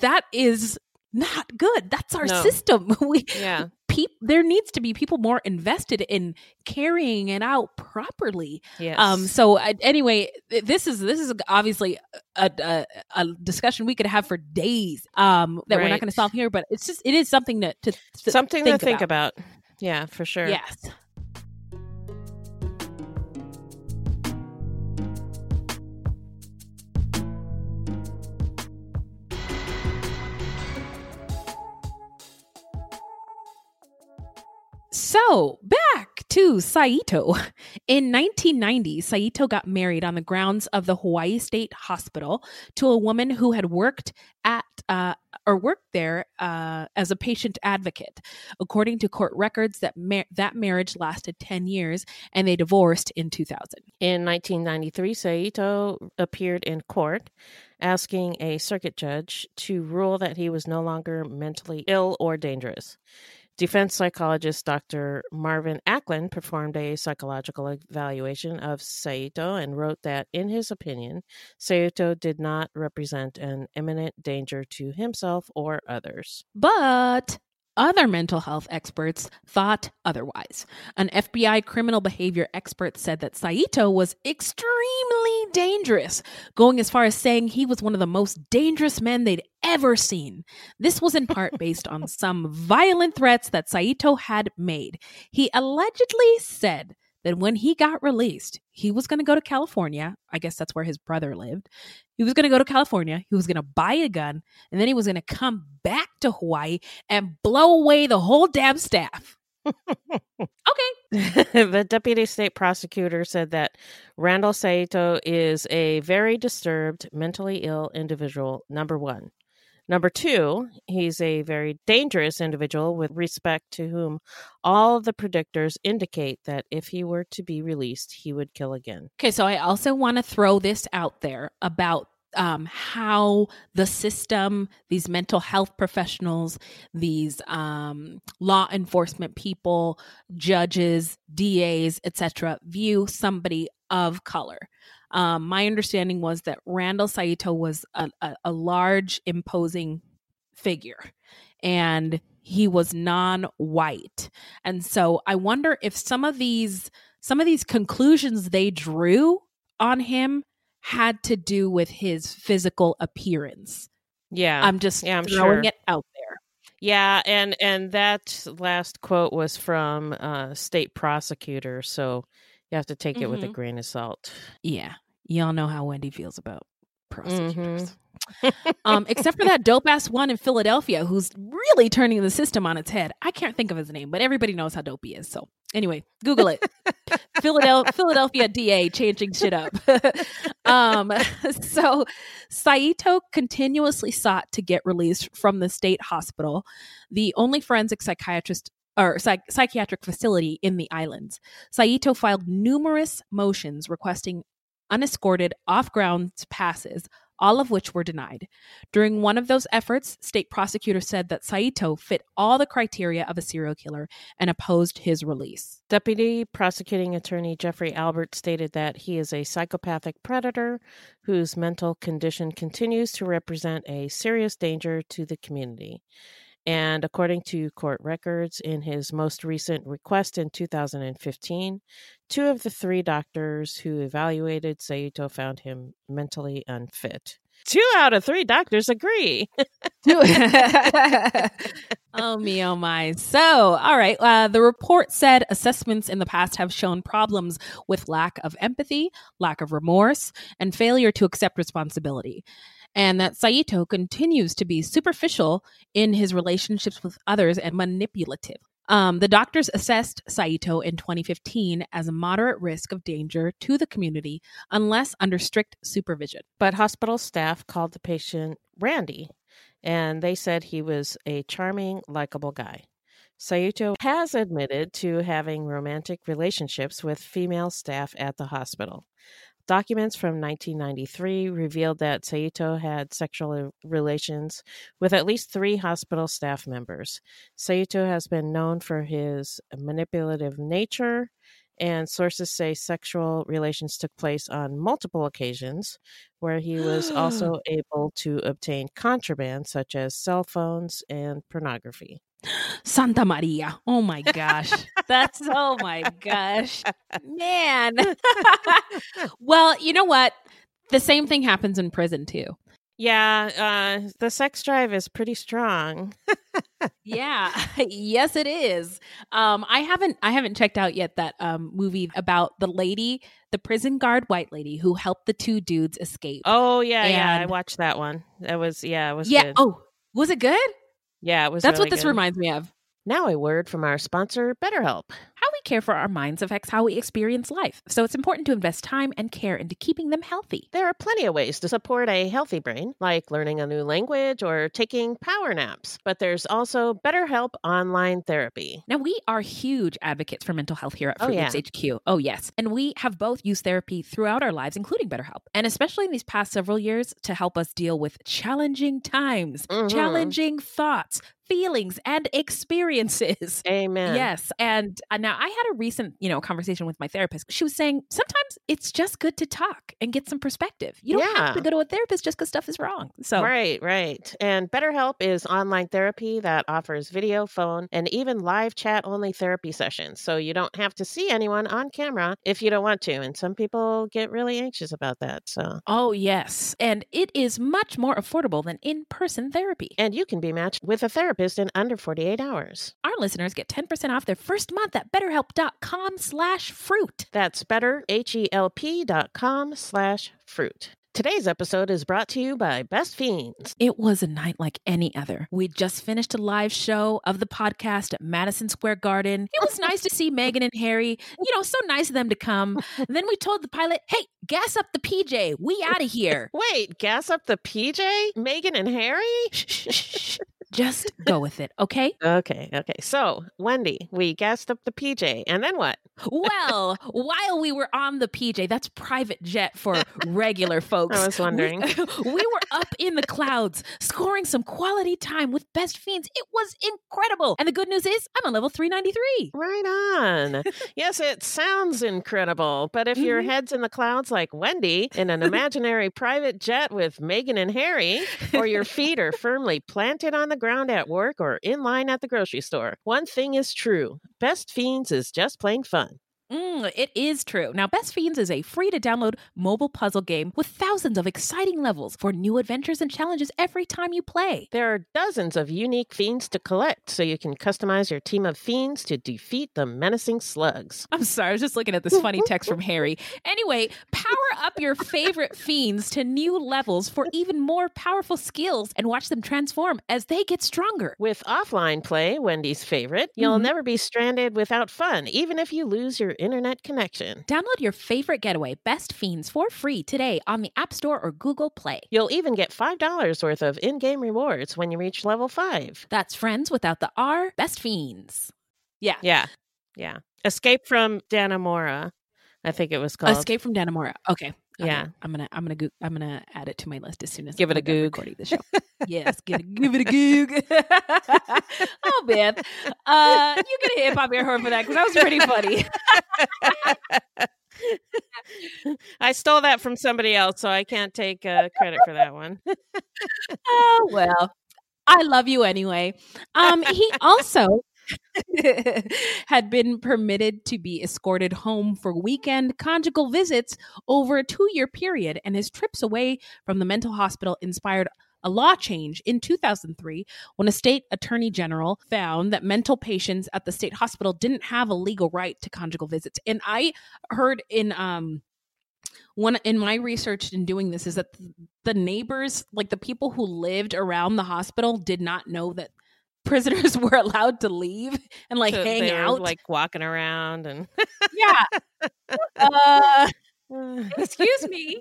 that is not good. That's our No. system. We yeah, peop there needs to be people more invested in carrying it out properly. yes. Um so uh, anyway, this is this is obviously a, a, a discussion we could have for days um that we're not going to solve here, but it's just it is something to, to, to something think to think about. Yeah, for sure. Yes. So, back to Saito. In 1990, Saito got married on the grounds of the Hawaii State Hospital to a woman who had worked at uh, or worked there uh, as a patient advocate. According to court records, that that marriage lasted 10 years and they divorced in 2000. In 1993, Saito appeared in court asking a circuit judge to rule that he was no longer mentally ill or dangerous. Defense psychologist Dr. Marvin Acklin performed a psychological evaluation of Saito and wrote that, in his opinion, Saito did not represent an imminent danger to himself or others. But other mental health experts thought otherwise. An FBI criminal behavior expert said that Saito was extremely dangerous, going as far as saying he was one of the most dangerous men they'd ever seen. This was in part based on some violent threats that Saito had made. He allegedly said that when he got released, he was going to go to California. I guess that's where his brother lived. He was going to go to California. He was going to buy a gun, and then he was going to come back to Hawaii and blow away the whole damn staff. okay. the deputy state prosecutor said that Randall Saito is a very disturbed, mentally ill individual, number one. Number two, he's a very dangerous individual with respect to whom all the predictors indicate that if he were to be released, he would kill again. Okay, so I also want to throw this out there about um, how the system, these mental health professionals, these um, law enforcement people, judges, DAs, etc., view somebody of color. Um, my understanding was that Randall Saito was a, a, a large, imposing figure, and he was non-white, and so I wonder if some of these some of these conclusions they drew on him had to do with his physical appearance. Yeah. I'm just yeah, I'm throwing sure. it out there. Yeah, and and that last quote was from uh state prosecutor, so you have to take it with a Mhm. grain of salt. Yeah. Y'all know how Wendy feels about prosecutors. Mhm. um, except for that dope ass one in Philadelphia who's really turning the system on its head. I can't think of his name, but everybody knows how dope he is. So anyway, Google it. Philadelphia, Philadelphia DA changing shit up. um, so Saito continuously sought to get released from the state hospital, the only forensic psychiatrist or psych- psychiatric facility in the islands. Saito filed numerous motions requesting unescorted off-ground passes all of which were denied. During one of those efforts, state prosecutors said that Saito fit all the criteria of a serial killer and opposed his release. Deputy prosecuting attorney Jeffrey Albert stated that he is a psychopathic predator whose mental condition continues to represent a serious danger to the community. And according to court records, in his most recent request in 2015, two of the three doctors who evaluated Saito found him mentally unfit. Two out of three doctors agree. oh me, oh my. So, all right. Uh, the report said assessments in the past have shown problems with lack of empathy, lack of remorse, and failure to accept responsibility. And that Saito continues to be superficial in his relationships with others and manipulative. Um, the doctors assessed Saito in 2015 as a moderate risk of danger to the community unless under strict supervision. But hospital staff called the patient Randy, and they said he was a charming, likable guy. Saito has admitted to having romantic relationships with female staff at the hospital. Documents from 1993 revealed that Saito had sexual relations with at least three hospital staff members. Saito has been known for his manipulative nature, and sources say sexual relations took place on multiple occasions, where he was also able to obtain contraband such as cell phones and pornography. Santa Maria. Oh my gosh. That's, oh my gosh. Man. well, you know what? The same thing happens in prison too. Yeah, uh, the sex drive is pretty strong. Yeah. yes, it is. Um, I haven't I haven't checked out yet that um movie about the lady, the prison guard white lady who helped the two dudes escape. Oh yeah, yeah, I watched that one. That was yeah, it was yeah. good. Oh, was it good? Yeah, it was. That's really what this good. reminds me of. Now a word from our sponsor, BetterHelp. How we care for our minds affects how we experience life. So it's important to invest time and care into keeping them healthy. There are plenty of ways to support a healthy brain, like learning a new language or taking power naps. But there's also BetterHelp online therapy. Now, we are huge advocates for mental health here at Oh, Fruit yeah. Loops HQ. Oh, yes. And we have both used therapy throughout our lives, including BetterHelp. And especially in these past several years to help us deal with challenging times, Mhm. challenging thoughts, feelings, and experiences. Amen. Yes. And uh, now I had a recent, you know, conversation with my therapist. She was saying sometimes it's just good to talk and get some perspective. You don't have to go to a therapist just because stuff is wrong. So, Right, right. And BetterHelp is online therapy that offers video, phone, and even live chat only therapy sessions. So you don't have to see anyone on camera if you don't want to. And some people get really anxious about that. So, oh, yes. And it is much more affordable than in person therapy. and you can be matched with a therapist in under 48 hours. Our listeners get 10% off their first month at betterhelp.com slash fruit. That's better, H-E-L-P dot com slash fruit. Today's episode is brought to you by Best Fiends. It was a night like any other. We just finished a live show of the podcast at Madison Square Garden. It was nice to see Meghan and Harry. You know, so nice of them to come. And then we told the pilot, hey, gas up the PJ. We out of here. Wait, gas up the PJ? Meghan and Harry? Just go with it, okay? Okay, okay. So, Wendy, we gassed up the PJ, and then what? Well, while we were on the PJ, that's private jet for regular folks. I was wondering. We, were up in the clouds, scoring some quality time with Best Fiends. It was incredible. And the good news is, I'm on level 393. Right on. yes, it sounds incredible, but if your Mhm. head's in the clouds like Wendy in an imaginary private jet with Meghan and Harry, or your feet are firmly planted on the ground at work or in line at the grocery store, one thing is true Best Fiends is just plain fun. Mm, it is true. Now, Best Fiends is a free to download mobile puzzle game with thousands of exciting levels for new adventures and challenges every time you play. There are dozens of unique fiends to collect, so you can customize your team of fiends to defeat the menacing slugs. I'm sorry, I was just looking at this funny text from Harry. Anyway, power up your favorite fiends to new levels for even more powerful skills and watch them transform as they get stronger. With offline play, Wendy's favorite, you'll Mhm. never be stranded without fun, even if you lose your internet connection. Download your favorite getaway, Best Fiends, for free today on the App Store or Google Play. You'll even get $5 worth of in game rewards when you reach level 5. That's friends without the R, Best Fiends. Yeah. Yeah. Yeah. Escape from Dannemora, I think it was called. Escape from Dannemora. Okay. Yeah. I'm gonna I'm gonna go, I'm gonna add it to my list as soon as Give it a goog. recording the show. yes, give it give it a goog. oh man. Uh you get a hip hop air horn for that because that was pretty funny. I stole that from somebody else, so I can't take uh, credit for that one. oh well. I love you anyway. Um he also had been permitted to be escorted home for weekend conjugal visits over a two year period, and his trips away from the mental hospital inspired a law change in 2003 when a state attorney general found that mental patients at the state hospital didn't have a legal right to conjugal visits. And I heard in um one in my research in doing this is that the neighbors, like the people who lived around the hospital, did not know that prisoners were allowed to leave and like So hang out. like walking around and. yeah. Uh, excuse me.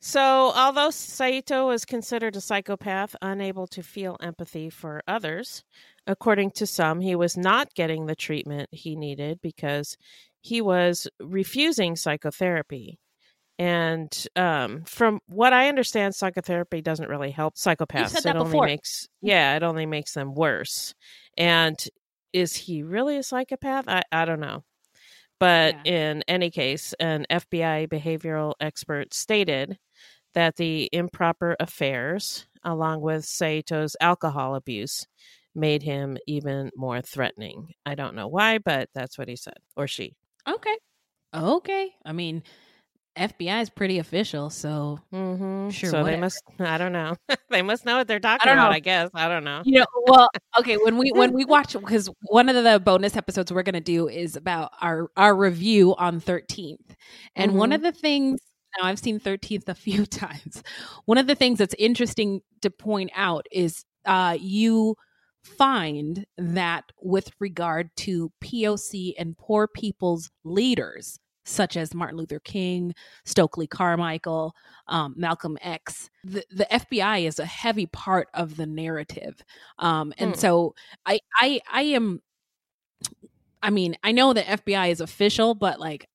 So, although Saito was considered a psychopath, unable to feel empathy for others, according to some, he was not getting the treatment he needed because he was refusing psychotherapy. And um, from what I understand, psychotherapy doesn't really help psychopaths. said it only before. makes yeah, it only makes them worse. And is he really a psychopath? I, I don't know. But in any case, an FBI behavioral expert stated that the improper affairs, along with Saito's alcohol abuse, made him even more threatening. I don't know why, but that's what he said, or she. Okay. Okay. I mean, FBI is pretty official, so Mm-hmm. Sure, So they must. I don't know. they must know what they're talking don't about. know. I guess. I don't know. you know well okay when we when we watch because one of the bonus episodes we're going to do is about our our review on 13th and one of the things now i've seen 13th a few times one of the things that's interesting to point out is uh you find that with regard to poc and poor people's leaders such as Martin Luther King, Stokely Carmichael, um, Malcolm X. The, the FBI is a heavy part of the narrative, um, and Hmm. so I, I, I am. I mean, I know the FBI is official, but like,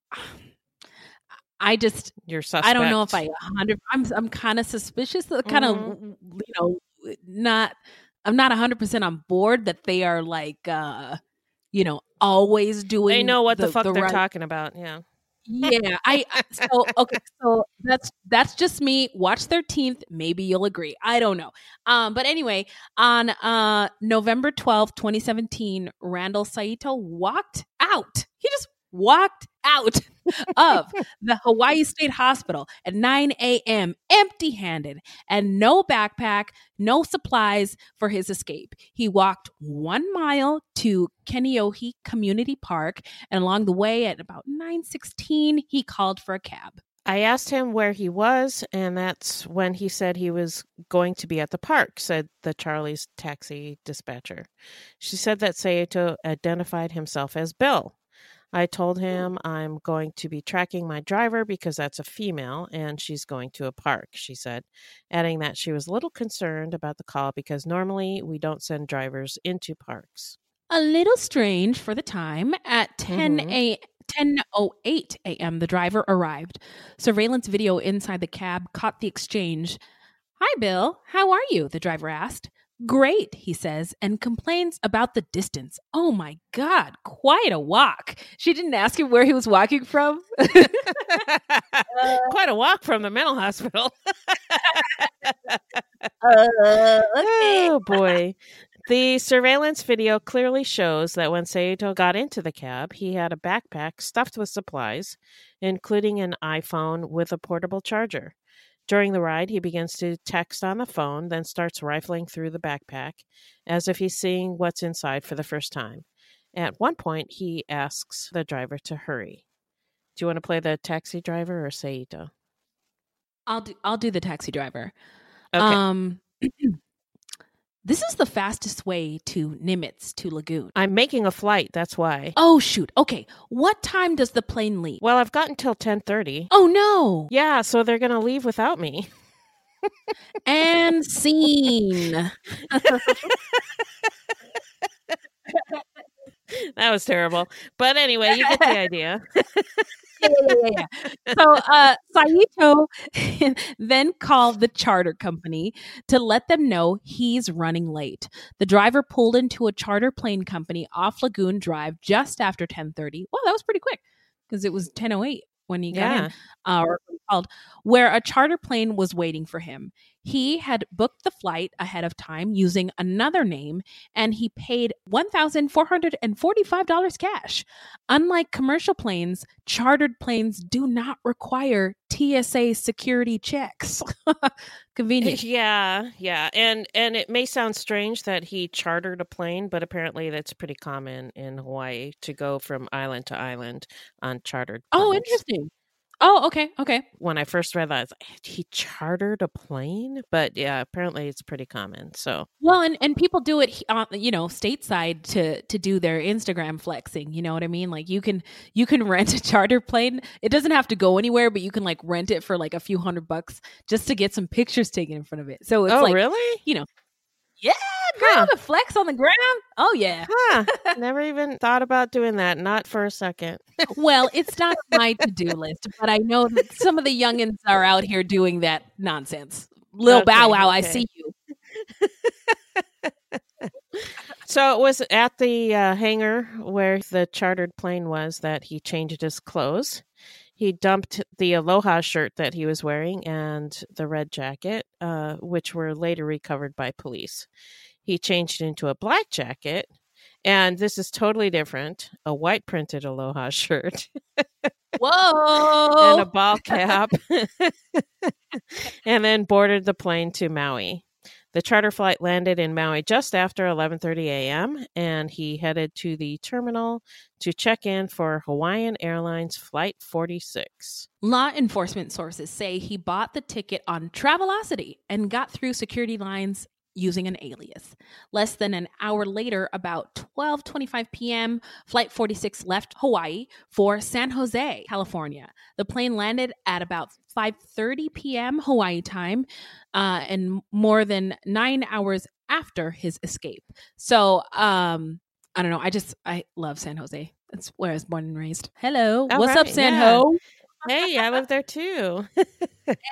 I just You're suspect. I don't know if I hundred. I'm I'm kind of suspicious. Kind of Mhm. you know not. I'm not hundred percent on board that they are like uh you know always doing. They know what the, fuck they're right- talking about. Yeah. Yeah, I so okay, so that's that's just me. Watch 13th, maybe you'll agree. I don't know. Um but anyway, on uh November 12th, 2017, Randall Saito walked out. He just walked out of the Hawaii State Hospital at 9 a.m. empty handed and no backpack, no supplies for his escape. He walked one mile to Kaneohe Community Park and along the way at about 916 he called for a cab. I asked him where he was, and that's when he said he was going to be at the park, said the Charlie's taxi dispatcher. She said that Saito identified himself as Bill. I told him I'm going to be tracking my driver because that's a female and she's going to a park, she said, adding that she was a little concerned about the call because normally we don't send drivers into parks. A little strange for the time. At 10 Mhm. a 10:08 a.m. the driver arrived. Surveillance video inside the cab caught the exchange. "Hi Bill, how are you?" the driver asked. Great, he says, and complains about the distance. Oh my God, quite a walk. She didn't ask him where he was walking from. Quite a walk from the mental hospital. Uh, Oh boy. The surveillance video clearly shows that when Saito got into the cab, he had a backpack stuffed with supplies, including an iPhone with a portable charger. During the ride, he begins to text on the phone, then starts rifling through the backpack as if he's seeing what's inside for the first time. At one point, he asks the driver to hurry. Do you want to play the taxi driver or Saito? I'll do I'll do the taxi driver. Okay. Um This is the fastest way to Nimitz to Lagoon. I'm making a flight, that's why. Oh shoot. Okay. What time does the plane leave? Well, I've got until 10:30. Oh no. Yeah, so they're going to leave without me. And scene. That was terrible. But anyway, you get the idea. yeah, yeah, yeah. So uh, Saito then called the charter company to let them know he's running late. The driver pulled into a charter plane company off Lagoon Drive just after 10:30. Well, that was pretty quick because it was 10:08 when he got in, uh, or when he called, where a charter plane was waiting for him. He had booked the flight ahead of time using another name, and he paid one thousand four hundred and forty-five dollars cash. Unlike commercial planes, chartered planes do not require TSA security checks. Convenient. Yeah, yeah. And and it may sound strange that he chartered a plane, but apparently that's pretty common in Hawaii to go from island to island on chartered Oh, interesting. Oh, okay, okay. When I first read that, like, he chartered a plane, but yeah, apparently it's pretty common. So Well, and, and people do it, uh, you know, stateside to to do their Instagram flexing. You know what I mean? Like you can you can rent a charter plane. It doesn't have to go anywhere, but you can like rent it for like a few hundred bucks just to get some pictures taken in front of it. So it's oh, like, really? Yeah, girl, Huh. the flex on the ground. Oh yeah. Huh. Never even thought about doing that. Not for a second. well, it's not my to do list, but I know that some of the youngins are out here doing that nonsense. Lil Bow Okay, Wow, I see you. So it was at the uh, hangar where the chartered plane was that he changed his clothes. He dumped the Aloha shirt that he was wearing and the red jacket, uh, which were later recovered by police. He changed into a black jacket, and this is totally different a white printed Aloha shirt Whoa. and a ball cap, and then boarded the plane to Maui. The charter flight landed in Maui just after 11:30 a.m. and he headed to the terminal to check in for Hawaiian Airlines flight 46. Law enforcement sources say he bought the ticket on Travelocity and got through security lines using an alias. Less than an hour later, about 12:25 p.m., flight 46 left Hawaii for San Jose, California. The plane landed at about 5:30 p.m. Hawaii time, uh, and more than nine hours after his escape. So, um, I don't know. I just I love San Jose. That's where I was born and raised. Hello, All what's up, San yeah. Ho? Hey, I live there too.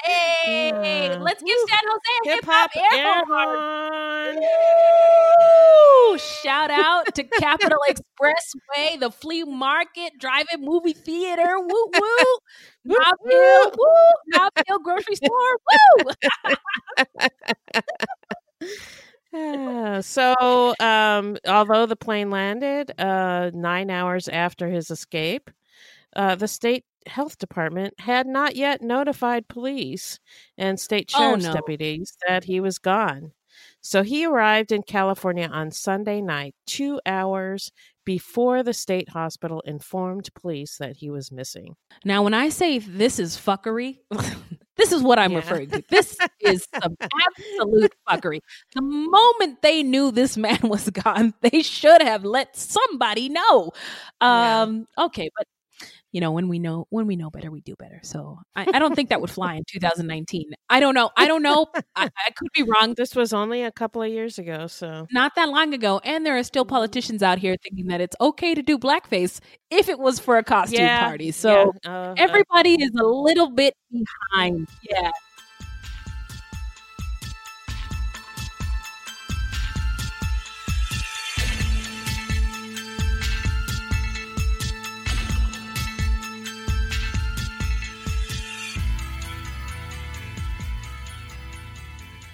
Hey, Yeah. let's give Woo. San Jose a Hip hop air air horn. horn. Shout out to Capitol Expressway, the flea market, drive-in movie theater. Woo woo! Mobville, woo! Mobville grocery store. Woo! Yeah, so, um, although the plane landed uh, nine hours after his escape, uh, the state health department had not yet notified police and state Oh, sheriff's no. deputies that he was gone. So he arrived in California on Sunday night, two hours before the state hospital informed police that he was missing. Now, when I say this is fuckery, this is what I'm Yeah. referring to. This is some absolute fuckery. The moment they knew this man was gone, they should have let somebody know. Yeah. Um, okay, but you know, when we know when we know better, we do better. So I, I don't think that would fly in 2019. I don't know. I don't know. I, I could be wrong. This was only a couple of years ago, so Not that long ago, and there are still politicians out here thinking that it's okay to do blackface if it was for a costume Yeah, party. So yeah, uh, uh, everybody is a little bit behind. Yeah.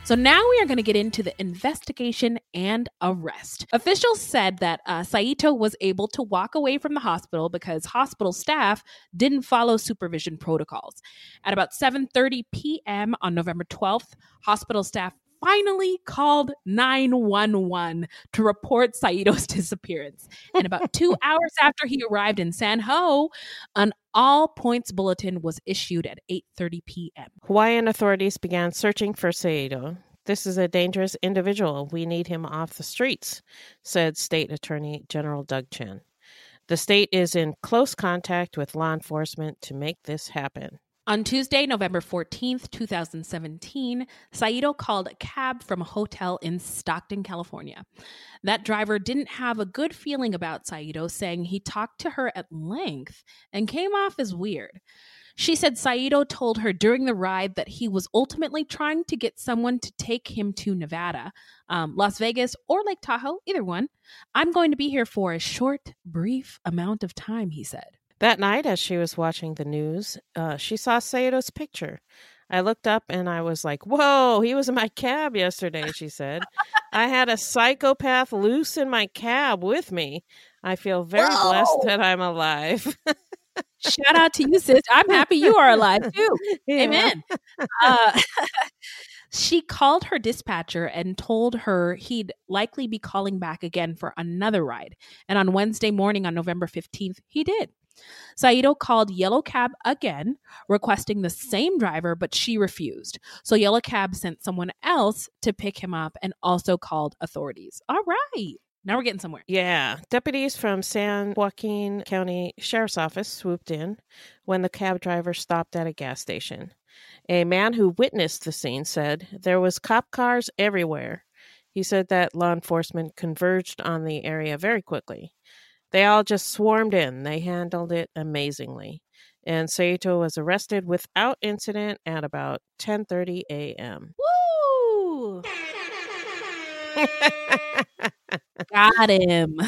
So now we are going to get into the investigation and arrest. Officials said that uh, Saito was able to walk away from the hospital because hospital staff didn't follow supervision protocols. At about 7:30 p.m. on November 12th, hospital staff finally called 911 to report Saito's disappearance. And about two hours after he arrived in San Ho, an all points bulletin was issued at 8:30 p.m. Hawaiian authorities began searching for Saito. This is a dangerous individual. We need him off the streets, said State Attorney General Doug Chin. The state is in close contact with law enforcement to make this happen. On Tuesday, November 14th, 2017, Saito called a cab from a hotel in Stockton, California. That driver didn't have a good feeling about Saito, saying he talked to her at length and came off as weird. She said Saito told her during the ride that he was ultimately trying to get someone to take him to Nevada, um, Las Vegas, or Lake Tahoe, either one. I'm going to be here for a short, brief amount of time, he said. That night, as she was watching the news, uh, she saw Saito's picture. I looked up and I was like, whoa, he was in my cab yesterday, she said. I had a psychopath loose in my cab with me. I feel very whoa. blessed that I'm alive. Shout out to you, sis. I'm happy you are alive too. Yeah. Amen. Uh, she called her dispatcher and told her he'd likely be calling back again for another ride. And on Wednesday morning, on November 15th, he did. Saito called Yellow Cab again, requesting the same driver, but she refused. So Yellow Cab sent someone else to pick him up and also called authorities. All right. Now we're getting somewhere. Yeah. Deputies from San Joaquin County Sheriff's Office swooped in when the cab driver stopped at a gas station. A man who witnessed the scene said there was cop cars everywhere. He said that law enforcement converged on the area very quickly. They all just swarmed in. They handled it amazingly. And Saito was arrested without incident at about 10:30 a.m. Woo! Got him.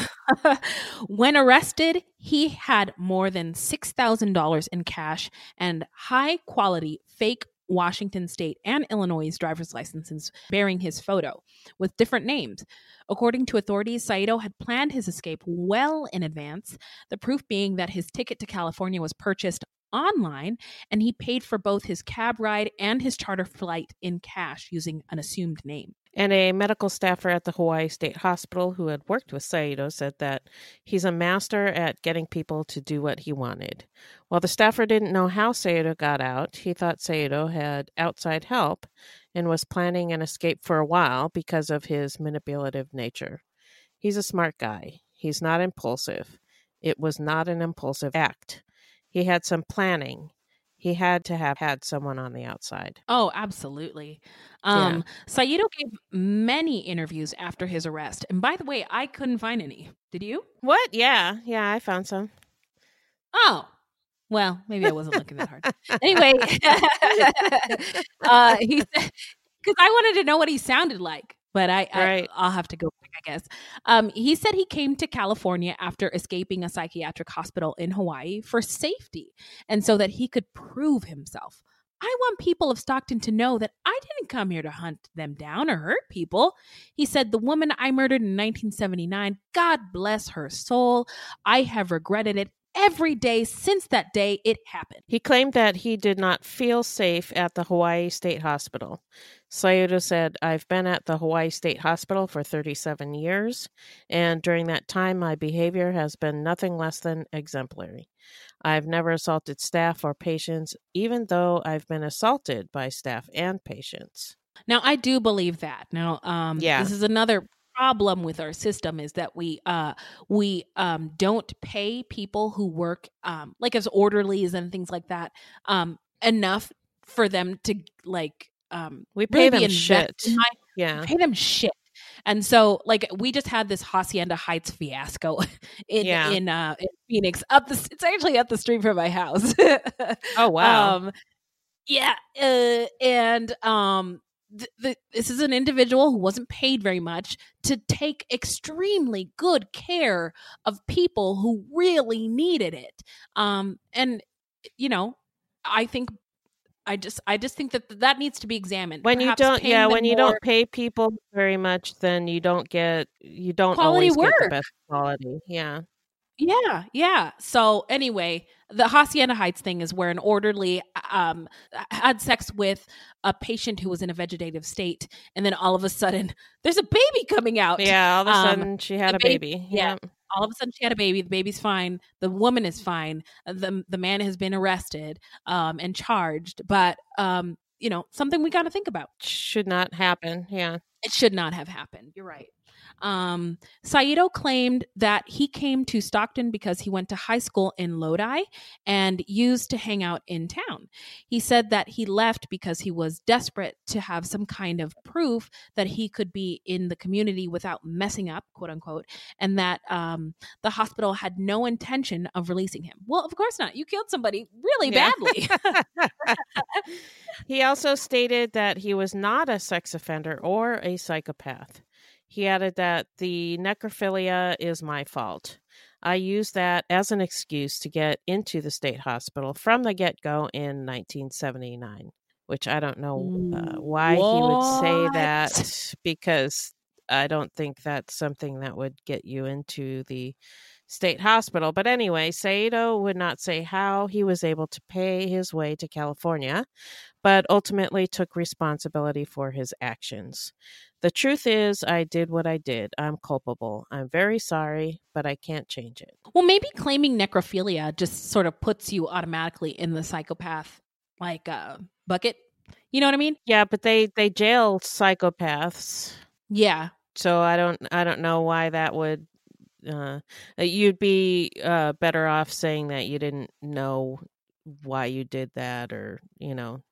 when arrested, he had more than $6,000 in cash and high quality fake Washington State and Illinois driver's licenses bearing his photo with different names. According to authorities, Saito had planned his escape well in advance, the proof being that his ticket to California was purchased online and he paid for both his cab ride and his charter flight in cash using an assumed name. And a medical staffer at the Hawaii State Hospital who had worked with Saito said that he's a master at getting people to do what he wanted. While the staffer didn't know how Saito got out, he thought Saito had outside help and was planning an escape for a while because of his manipulative nature. He's a smart guy. He's not impulsive. It was not an impulsive act. He had some planning he had to have had someone on the outside. Oh, absolutely. Um, yeah. Saito gave many interviews after his arrest. And by the way, I couldn't find any. Did you? What? Yeah. Yeah, I found some. Oh, well, maybe I wasn't looking that hard. anyway, uh, he said, because I wanted to know what he sounded like but I, right. I will have to go back, I guess. Um, he said he came to California after escaping a psychiatric hospital in Hawaii for safety, and so that he could prove himself. I want people of Stockton to know that I didn't come here to hunt them down or hurt people. He said, The woman I murdered in 1979, God bless her soul. I have regretted it every day since that day it happened. He claimed that he did not feel safe at the Hawaii State Hospital. Saito said, I've been at the Hawaii State Hospital for 37 years, and during that time, my behavior has been nothing less than exemplary. I've never assaulted staff or patients, even though I've been assaulted by staff and patients. Now, I do believe that. Now, um, yeah. this is another problem with our system is that we uh we um don't pay people who work um like as orderlies and things like that um enough for them to like um we pay them shit. my, yeah. pay them shit. And so like we just had this hacienda heights fiasco in yeah. in uh in phoenix up the it's actually up the street from my house. Oh wow. Um yeah uh, and um th- th- this is an individual who wasn't paid very much to take extremely good care of people who really needed it. Um, and, you know, I think I just I just think that that needs to be examined. When Perhaps you don't, yeah, when you more- don't pay people very much, then you don't get you don't Quality always get the best quality. Yeah. Yeah, yeah. So anyway, the Hacienda Heights thing is where an orderly um had sex with a patient who was in a vegetative state, and then all of a sudden there's a baby coming out. Yeah. All of a Um, sudden, she had a baby- baby. yeah. All of a sudden she had a baby. The baby's fine. The woman is fine. The the man has been arrested um and charged, but um you know something we got to think about. Should not happen. Yeah. It should not have happened. You're right. Um, Saito claimed that he came to Stockton because he went to high school in Lodi and used to hang out in town. He said that he left because he was desperate to have some kind of proof that he could be in the community without messing up, quote unquote, and that um, the hospital had no intention of releasing him. Well, of course not. You killed somebody really Yeah. badly. he also stated that he was not a sex offender or a psychopath. He added that the necrophilia is my fault. I used that as an excuse to get into the state hospital from the get go in 1979, which I don't know uh, why he would say that because I don't think that's something that would get you into the state hospital. But anyway, Saito would not say how he was able to pay his way to California, but ultimately took responsibility for his actions. The truth is, I did what I did. I'm culpable. I'm very sorry, but I can't change it. Well, maybe claiming necrophilia just sort of puts you automatically in the psychopath like uh bucket. You know what I mean? Yeah, but they they jail psychopaths. Yeah. So I don't I don't know why that would uh you'd be uh better off saying that you didn't know why you did that or, you know,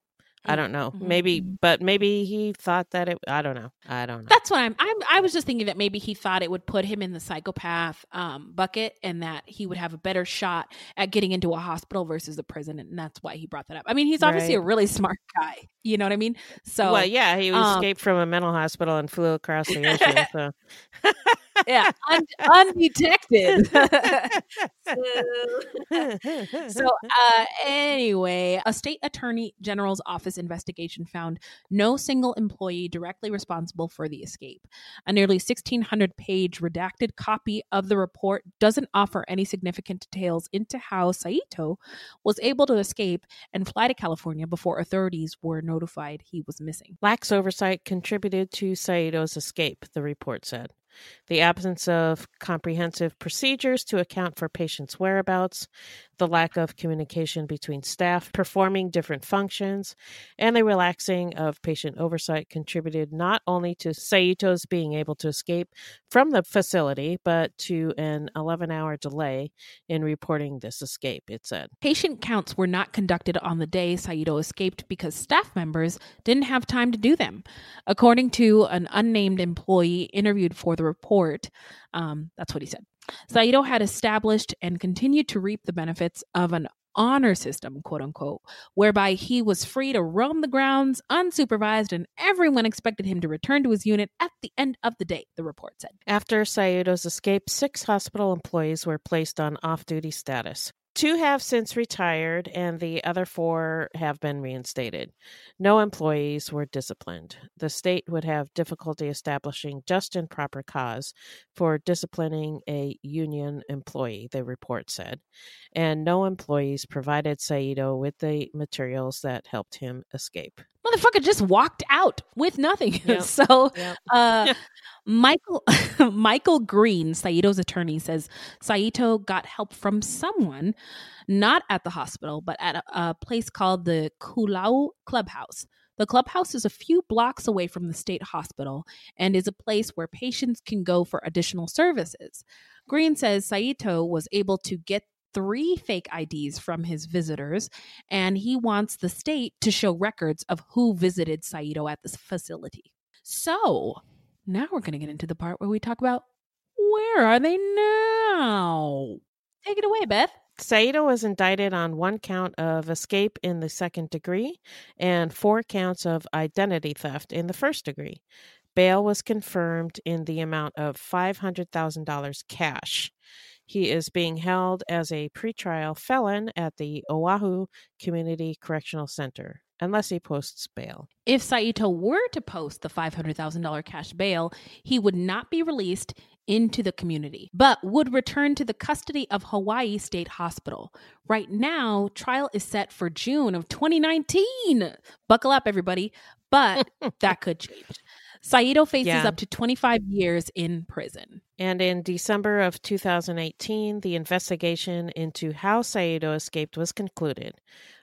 I don't know. Mhm, Maybe mhm. but maybe he thought that it I don't know. I don't know. That's what I'm, I'm I was just thinking that maybe he thought it would put him in the psychopath um bucket and that he would have a better shot at getting into a hospital versus a prison and that's why he brought that up. I mean, he's obviously a really smart guy. You know what I mean? So well, yeah, he um, escaped from a mental hospital and flew across the ocean. So yeah, un- undetected. so uh, anyway a state attorney general's office investigation found no single employee directly responsible for the escape a nearly 1600 page redacted copy of the report doesn't offer any significant details into how saito was able to escape and fly to california before authorities were notified he was missing Lax oversight contributed to Saito's escape, the report said. The absence of comprehensive procedures to account for patients' whereabouts, the lack of communication between staff performing different functions, and the relaxing of patient oversight contributed not only to Saito's being able to escape from the facility, but to an 11 hour delay in reporting this escape, it said. Patient counts were not conducted on the day Saito escaped because staff members didn't have time to do them. According to an unnamed employee interviewed for the report, um, that's what he said. Saito had established and continued to reap the benefits of an honor system, quote unquote, whereby he was free to roam the grounds unsupervised and everyone expected him to return to his unit at the end of the day, the report said. After Saito's escape, six hospital employees were placed on off duty status. Two have since retired, and the other four have been reinstated. No employees were disciplined. The state would have difficulty establishing just and proper cause for disciplining a union employee, the report said. And no employees provided Saito with the materials that helped him escape. Motherfucker just walked out with nothing. Yep. so Yep. uh Michael Michael Green, Saito's attorney, says Saito got help from someone, not at the hospital, but at a, a place called the Koolau Clubhouse. The clubhouse is a few blocks away from the state hospital and is a place where patients can go for additional services. Green says Saito was able to get three fake IDs from his visitors, and he wants the state to show records of who visited Saito at this facility. So now we're going to get into the part where we talk about where are they now? Take it away, Beth. Saito was indicted on one count of escape in the second degree and four counts of identity theft in the first degree. Bail was confirmed in the amount of $500,000 cash. He is being held as a pretrial felon at the Oahu Community Correctional Center unless he posts bail. If Saito were to post the $500,000 cash bail, he would not be released into the community, but would return to the custody of Hawaii State Hospital. Right now, trial is set for June of 2019. Buckle up, everybody. But that could change. Saito faces Yeah. up to 25 years in prison. And in December of 2018, the investigation into how Saito escaped was concluded.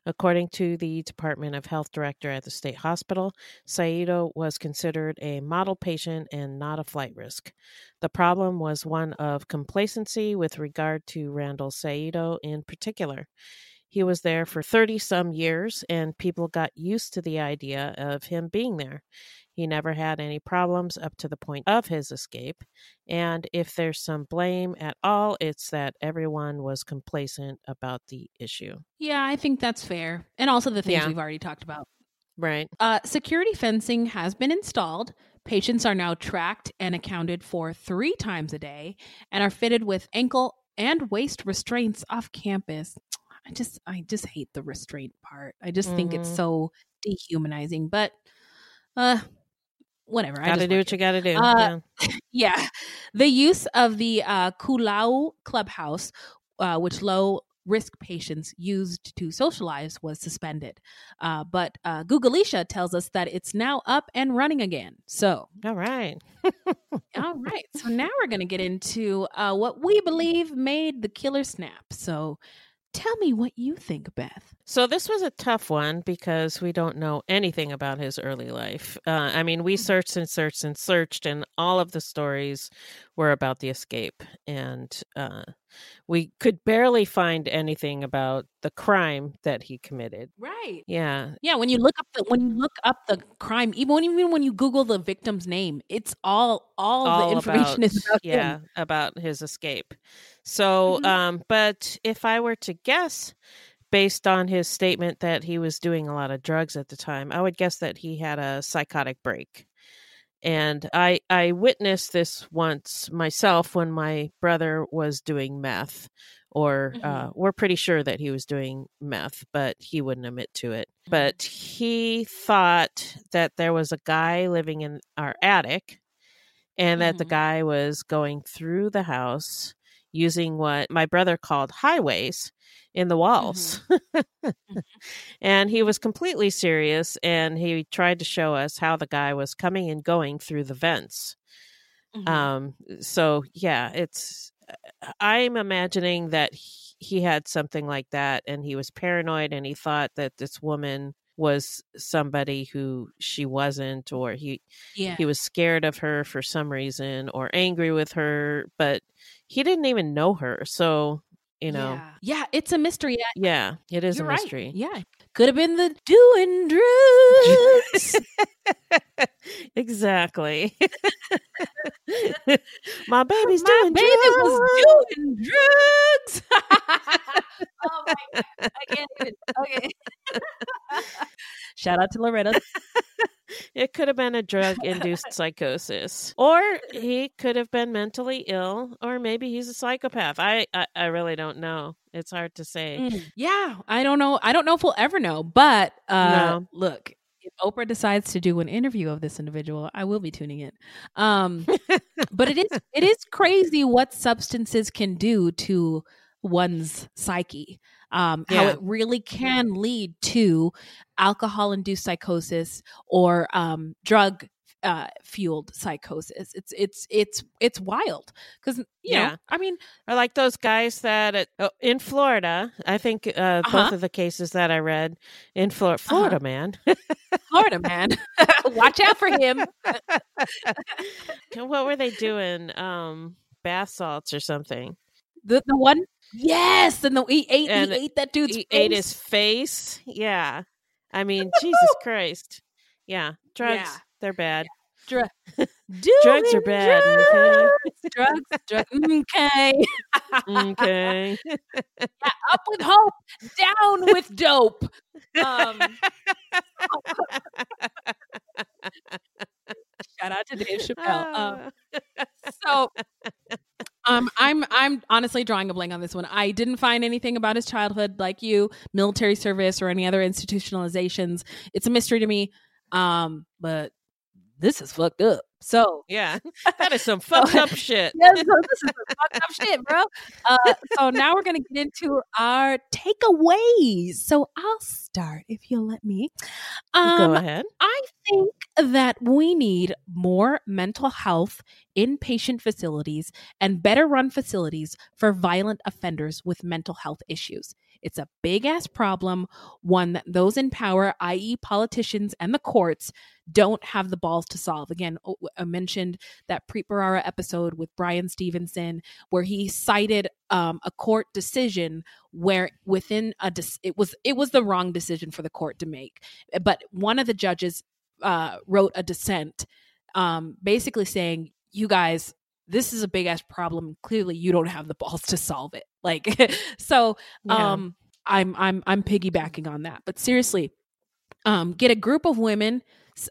According to the Department of Health director at the state hospital, Saito was considered a model patient and not a flight risk. The problem was one of complacency with regard to Randall Saito in particular. He was there for 30 some years, and people got used to the idea of him being there. He never had any problems up to the point of his escape. And if there's some blame at all, it's that everyone was complacent about the issue. Yeah, I think that's fair. And also the things Yeah. we've already talked about. Right. Uh, security fencing has been installed. Patients are now tracked and accounted for three times a day and are fitted with ankle and waist restraints off campus. I just, I just hate the restraint part. I just think it's Mhm. so dehumanizing. But, uh, whatever. I Gotta do what you gotta do. Uh, yeah. Yeah, the use of the uh, Koolau Clubhouse, uh, which low risk patients used to socialize, was suspended. Uh, but uh, Googleisha tells us that it's now up and running again. So, All right. all right. So now we're going to get into uh, what we believe made the killer snap. So, tell me what you think, Beth. So this was a tough one because we don't know anything about his early life. Uh, I mean, we searched and searched and searched, and all of the stories were about the escape, and uh, we could barely find anything about the crime that he committed. Right. Yeah, Yeah, when you look up the when you look up the crime, even when even when you Google the victim's name, it's all all, all the information about, is about yeah him. about his escape. So, Mhm. um, but if I were to guess, based on his statement that he was doing a lot of drugs at the time, I would guess that he had a psychotic break. And I I witnessed this once myself when my brother was doing meth, or uh, Mhm. we're pretty sure that he was doing meth, but he wouldn't admit to it. But he thought that there was a guy living in our attic, and that the Mhm. guy was going through the house using what my brother called highways in the walls. and he was completely serious and he tried to show us how the guy was coming and going through the vents. Mhm. Um so yeah, it's I'm imagining that he, he had something like that and he was paranoid and he thought that this woman was somebody who she wasn't or he yeah. he was scared of her for some reason or angry with her but he didn't even know her so you know yeah. Yeah, it's a mystery. Yeah, yeah, it is you're a right. mystery Yeah, could have been the doing drugs. exactly my baby's My doing baby drugs. was doing drugs. oh my god! I can't even. Okay. Shout out to Loretta. It could have been a drug induced psychosis or he could have been mentally ill or maybe he's a psychopath I, I i really don't know it's hard to say Mm, yeah, I don't know. I don't know if we'll ever know. But uh, No. look, if Oprah decides to do an interview of this individual, I will be tuning in. Um, but it is it is crazy what substances can do to one's psyche. Um, How it really can lead to alcohol-induced psychosis or um, drug uh, fueled psychosis. It's it's it's it's wild because Yeah. know. I mean, I like those guys that at, oh, in Florida, I think uh, both Uh-huh. of the cases that I read in Flor- Florida, man. Florida man, watch out for him. what were they doing? Um, bath salts or something. The the one, yes, and the he ate And he ate that dude's he ate his face. face. Yeah. I mean, Jesus Christ. Yeah. Drugs, Yeah. they're bad. Dr- Drugs are bad. Drugs, drugs. Okay, Okay. okay. up with hope, down with dope. Um, shout out to Dave Chappelle. Um, Ah. so Um, I'm I'm honestly drawing a blank on this one. I didn't find anything about his childhood, like you, military service or any other institutionalizations. It's a mystery to me. Um, but this is fucked up. So yeah, that is some fucked up shit. yeah, so this is some fucked up shit, bro. Uh, so now we're gonna get into our takeaways. So I'll start if you'll let me. Um, Go ahead. I think that we need more mental health inpatient facilities and better run facilities for violent offenders with mental health issues. It's a big ass problem, one that those in power, i.e., politicians and the courts, don't have the balls to solve. Again, I mentioned that Preet Bharara episode with Bryan Stevenson, where he cited um, a court decision where within a it was it was the wrong decision for the court to make, but one of the judges uh, wrote a dissent, um, basically saying, "You guys." This is a big ass problem. Clearly, you don't have the balls to solve it. Like, so Yeah. um, I'm I'm I'm piggybacking on that. But seriously, um, get a group of women,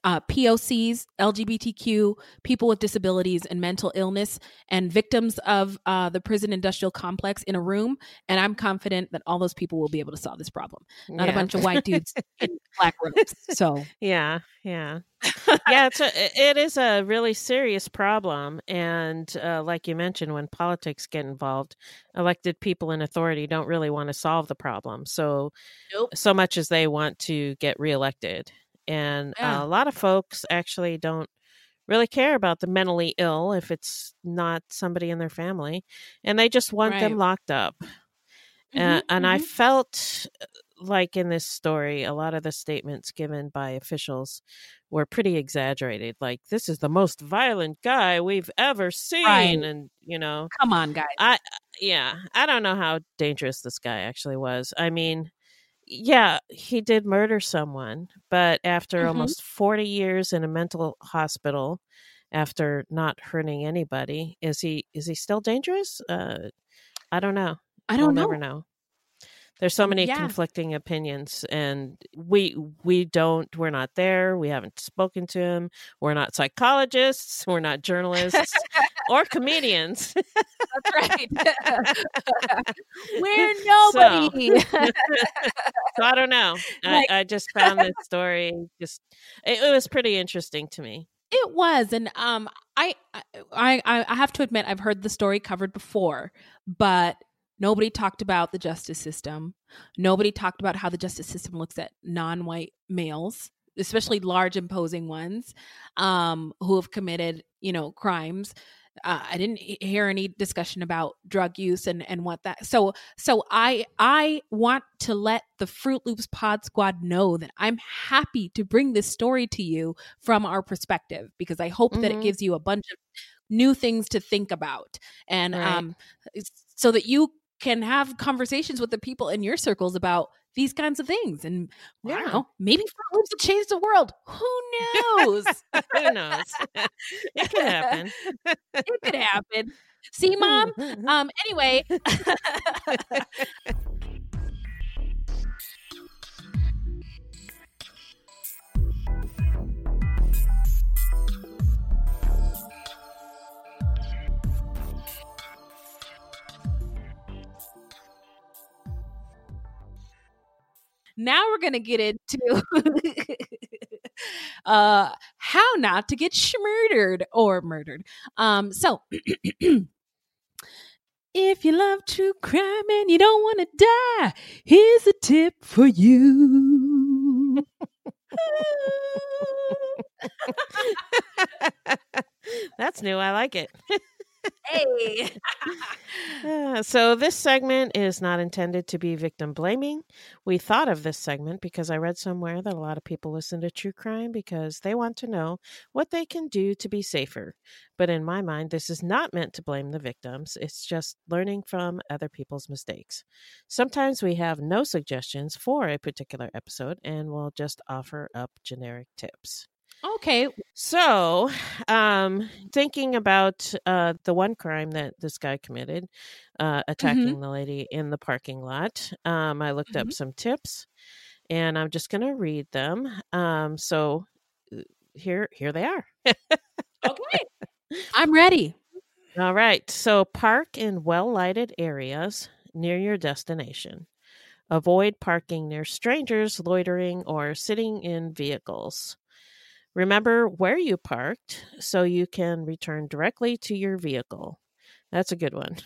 uh, POCs, LGBTQ, people with disabilities and mental illness, and victims of uh, the prison industrial complex in a room, and I'm confident that all those people will be able to solve this problem. Not a bunch of white dudes in black robes. So Yeah, yeah, yeah. It's a it is a really serious problem, and uh, like you mentioned, when politics get involved, elected people in authority don't really want to solve the problem. So, Nope. so much as they want to get reelected, and Yeah. uh, a lot of folks actually don't really care about the mentally ill if it's not somebody in their family, and they just want them locked up. Mhm, Uh, and I mhm. felt uh, like in this story, a lot of the statements given by officials were pretty exaggerated. Like, this is the most violent guy we've ever seen. Right. And, you know, come on, guys. I, yeah, I don't know how dangerous this guy actually was. I mean, yeah, he did murder someone, but after Mhm. almost 40 years in a mental hospital, after not hurting anybody, is he is he still dangerous? Uh, I don't know I we'll don't know. never know. There's so many Yeah. conflicting opinions, and we we don't. We're not there. We haven't spoken to him. We're not psychologists. We're not journalists or comedians. That's right. We're nobody. so I don't know. Like- I, I just found this story just it, it was pretty interesting to me. It was, and um, I, I, I have to admit, I've heard the story covered before, but nobody talked about the justice system. Nobody talked about how the justice system looks at non-white males, especially large, imposing ones, um, who have committed, you know, crimes. Uh, I didn't hear any discussion about drug use and and what that. So so I I want to let the Fruit Loops Pod Squad know that I'm happy to bring this story to you from our perspective because I hope that it Mhm. gives you a bunch of new things to think about and Right. um so that you can have conversations with the people in your circles about these kinds of things. And I don't know maybe Fruit Loops will change the world. Who knows? Who knows? it could happen. it could happen. See mom? Um anyway now we're gonna get into uh how not to get schmurdered or murdered um so if you love true crime and you don't want to die here's a tip for you That's new. I like it. hey Uh, so this segment is not intended to be victim blaming. We thought of this segment because I read somewhere that a lot of people listen to true crime because they want to know what they can do to be safer. But in my mind, this is not meant to blame the victims. It's just learning from other people's mistakes. Sometimes we have no suggestions for a particular episode and we'll just offer up generic tips. Okay So, um, thinking about uh, the one crime that this guy committed, uh, attacking the lady in the parking lot, um, I looked up Mhm. some tips, and I'm just going to read them. Um, so, uh, here, here they are. okay i'm ready All right. So park in well lighted areas near your destination. Avoid parking near strangers, loitering, or sitting in vehicles. Remember where you parked so you can return directly to your vehicle. That's a good one.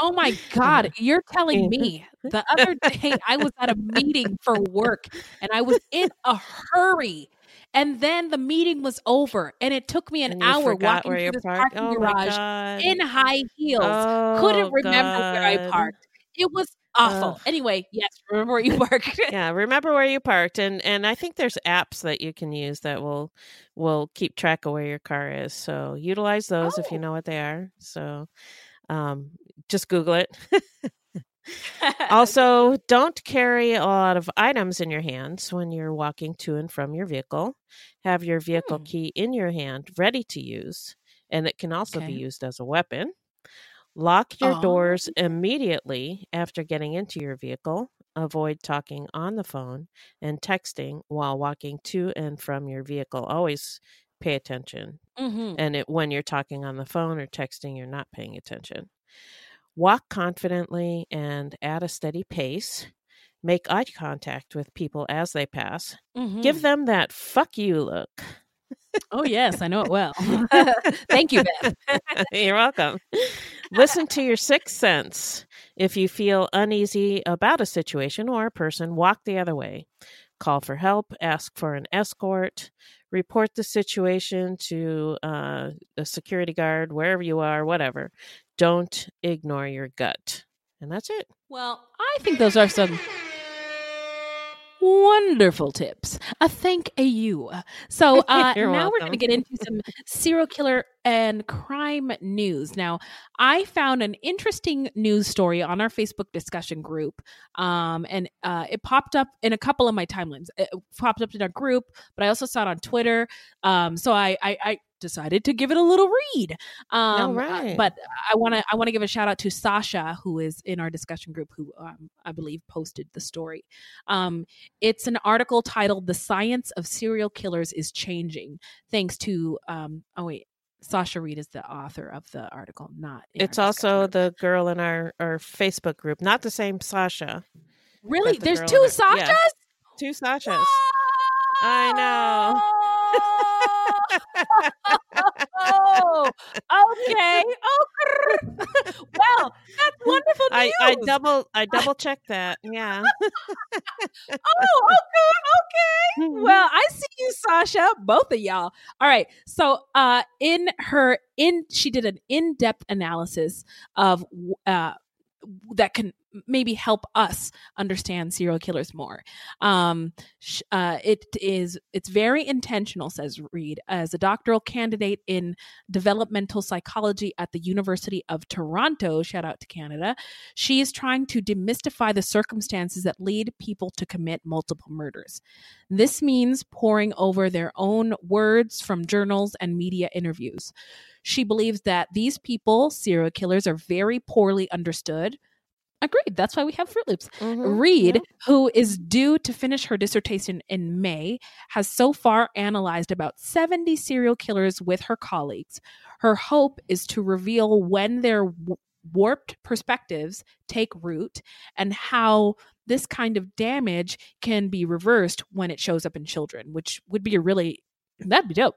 Oh my God. You're telling me the other day I was at a meeting for work and I was in a hurry. And then the meeting was over and it took me an hour walking through this parked? parking Oh garage in high heels. Oh, Couldn't remember where I parked. It was awful. Ugh. Anyway, yes, remember where you parked. yeah remember where you parked and and i think there's apps that you can use that will will keep track of where your car is so utilize those if you Oh. know what they are so um just google it also don't carry a lot of items in your hands when you're walking to and from your vehicle have your vehicle Hmm. key in your hand ready to use and it can also be used as a weapon Lock your Oh. doors immediately after getting into your vehicle. Avoid talking on the phone and texting while walking to and from your vehicle. Always pay attention. Mhm. And it, when you're talking on the phone or texting, you're not paying attention. Walk confidently and at a steady pace. Make eye contact with people as they pass. Give Mhm. them that fuck you look. Oh, yes, I know it well. Thank you, Beth. You're welcome. Listen to your sixth sense. If you feel uneasy about a situation or a person, walk the other way. Call for help, ask for an escort, report the situation to uh, a security guard, wherever you are, whatever. Don't ignore your gut. And that's it. Well, I think those are some wonderful tips. A thank you. So uh, now we're going to get into some serial killer and crime news. Now, I found an interesting news story on our Facebook discussion group, um, and uh, it popped up in a couple of my timelines. It popped up in our group, but I also saw it on Twitter. Um, so I, I, I decided to give it a little read. Um, uh, right. But I want to I want to give a shout out to Sasha, who is in our discussion group, who um, I believe posted the story. Um, it's an article titled "The Science of Serial Killers is Changing," thanks to um, oh wait. Sasha Reid is the author of the article, not. It's also group. the girl in our, our Facebook group, not the same Sasha. really. the There's two. Sashas. Yeah. Two Sashas. I know. Oh, okay. Oh, well, that's wonderful I, news. I double I double checked that. Yeah. oh, okay, okay. Well, I see you, Sasha. Both of y'all. All right. So, uh, in her in she did an in depth analysis of uh that can maybe help us understand serial killers more. Um, uh, it is it's very intentional, says Reid, as a doctoral candidate in developmental psychology at the University of Toronto. Shout out to Canada. She is trying to demystify the circumstances that lead people to commit multiple murders. This means poring over their own words from journals and media interviews. She believes that these people, serial killers, are very poorly understood. Agreed. That's why we have Fruit Loops. Mhm. Reid, Yeah. who is due to finish her dissertation in May, has so far analyzed about 70 serial killers with her colleagues. Her hope is to reveal when their w- warped perspectives take root and how this kind of damage can be reversed when it shows up in children, which would be a really, that'd be dope.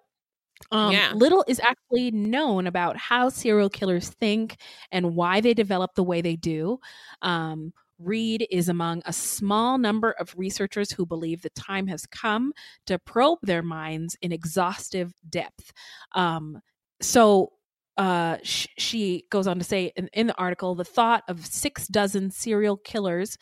Um, Yeah. Little is actually known about how serial killers think and why they develop the way they do. Um, Reid is among a small number of researchers who believe the time has come to probe their minds in exhaustive depth. Um, so uh, sh- she goes on to say in, in the article the thought of six dozen serial killers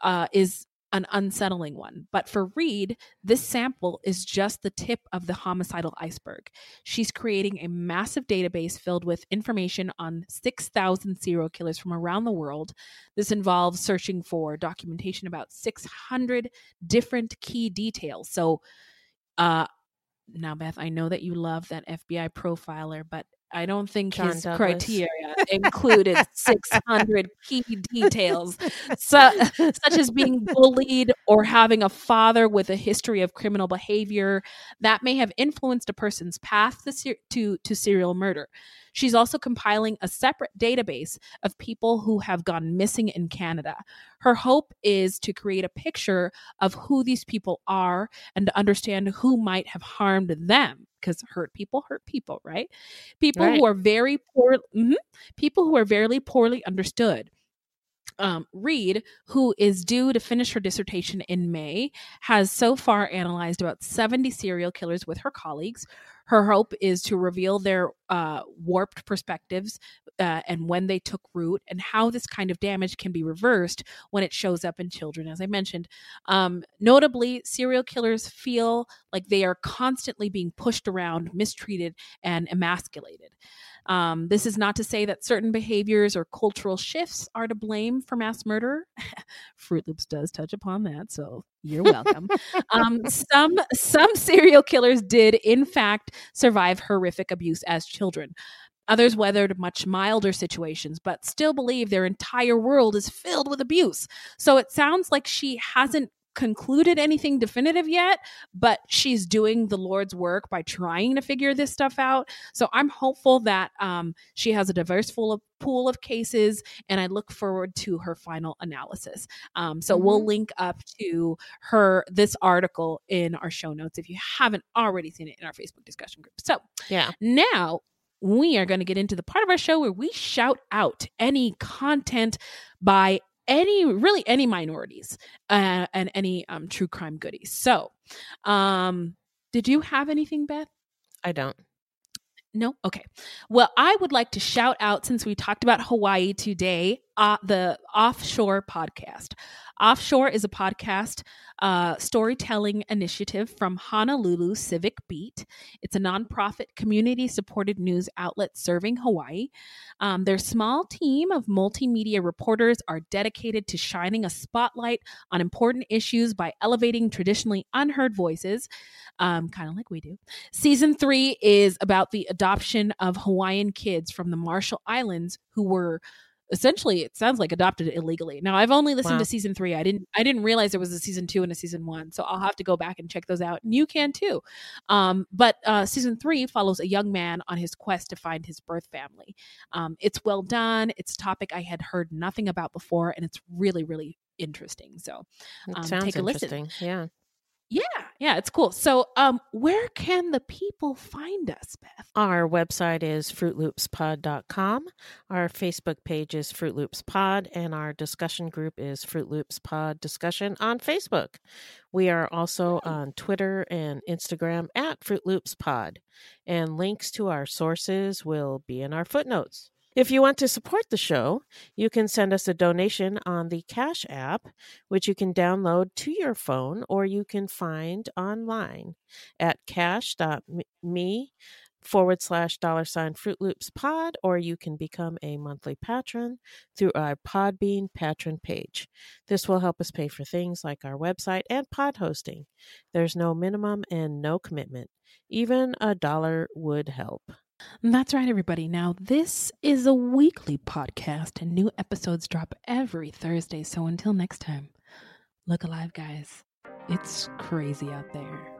uh, is an unsettling one. But for Reid, this sample is just the tip of the homicidal iceberg. She's creating a massive database filled with information on 6,000 serial killers from around the world. This involves searching for documentation about 600 different key details. So, uh, now, Beth, I know that you love that FBI profiler, but I don't think John his Douglas. criteria included 600 key details, su- such as being bullied or having a father with a history of criminal behavior that may have influenced a person's path to, ser- to, to serial murder. She's also compiling a separate database of people who have gone missing in Canada. Her hope is to create a picture of who these people are and to understand who might have harmed them because hurt people hurt people, right? People Right. who are very poor, mhm, people who are very poorly understood. Um, Reid, who is due to finish her dissertation in May, has so far analyzed about 70 serial killers with her colleagues. Her hope is to reveal their uh, warped perspectives uh, and when they took root, and how this kind of damage can be reversed when it shows up in children, as I mentioned. Um, notably, serial killers feel like they are constantly being pushed around, mistreated, and emasculated. Um, this is not to say that certain behaviors or cultural shifts are to blame for mass murder. Fruit Loops does touch upon that, so you're welcome. um, some some serial killers did, in fact, survive horrific abuse as children. Others weathered much milder situations, but still believe their entire world is filled with abuse. So it sounds like she hasn't concluded anything definitive yet, but she's doing the Lord's work by trying to figure this stuff out. So I'm hopeful that um, she has a diverse full of, pool of cases, and I look forward to her final analysis. Um, so we'll link up to her this article in our show notes if you haven't already seen it in our Facebook discussion group. So Yeah. now we are going to get into the part of our show where we shout out any content by any really any minorities uh, and any um, true crime goodies. So, um, did you have anything, Beth? I don't. No? Okay. Well, I would like to shout out since we talked about Hawaii today, uh, the Offshore podcast. Offshore is a podcast uh, storytelling initiative from Honolulu Civil Beat. It's a nonprofit community supported news outlet serving Hawaii. Um, their small team of multimedia reporters are dedicated to shining a spotlight on important issues by elevating traditionally unheard voices, um, kind of like we do. Season three is about the adoption of Hawaiian kids from the Marshall Islands who were essentially it sounds like adopted illegally. Now I've only listened Wow. to season three. I didn't I didn't realize there was a season two and a season one. So I'll have to go back and check those out. And you can too. Um, but uh, season three follows a young man on his quest to find his birth family. Um, it's well done. It's a topic I had heard nothing about before, and it's really, really interesting. So Um, sounds take a listen. Yeah. Yeah, yeah, it's cool. So um where can the people find us, Beth? Our website is fruitloopspod.com. Our Facebook page is Fruit Loops Pod, and our discussion group is Fruit Loops Pod Discussion on Facebook. We are also on Twitter and Instagram at Fruit Loops Pod, and links to our sources will be in our footnotes. If you want to support the show, you can send us a donation on the Cash app, which you can download to your phone or you can find online at cash.me forward slash dollar sign Fruit Loops pod, or you can become a monthly patron through our Podbean patron page. This will help us pay for things like our website and pod hosting. There's no minimum and no commitment. Even a dollar would help. That's right, everybody. Now, this is a weekly podcast, and new episodes drop every Thursday. So until next time, look alive, guys. It's crazy out there.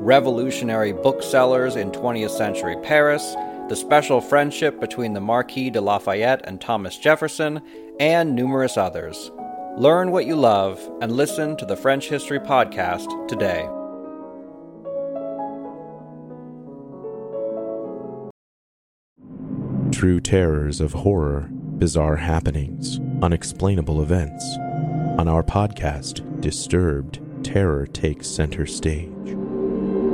revolutionary booksellers in 20th century Paris, the special friendship between the Marquis de Lafayette and Thomas Jefferson, and numerous others. Learn what you love and listen to the French History Podcast today. True terrors of horror, bizarre happenings, unexplainable events. On our podcast, Disturbed, terror takes center stage.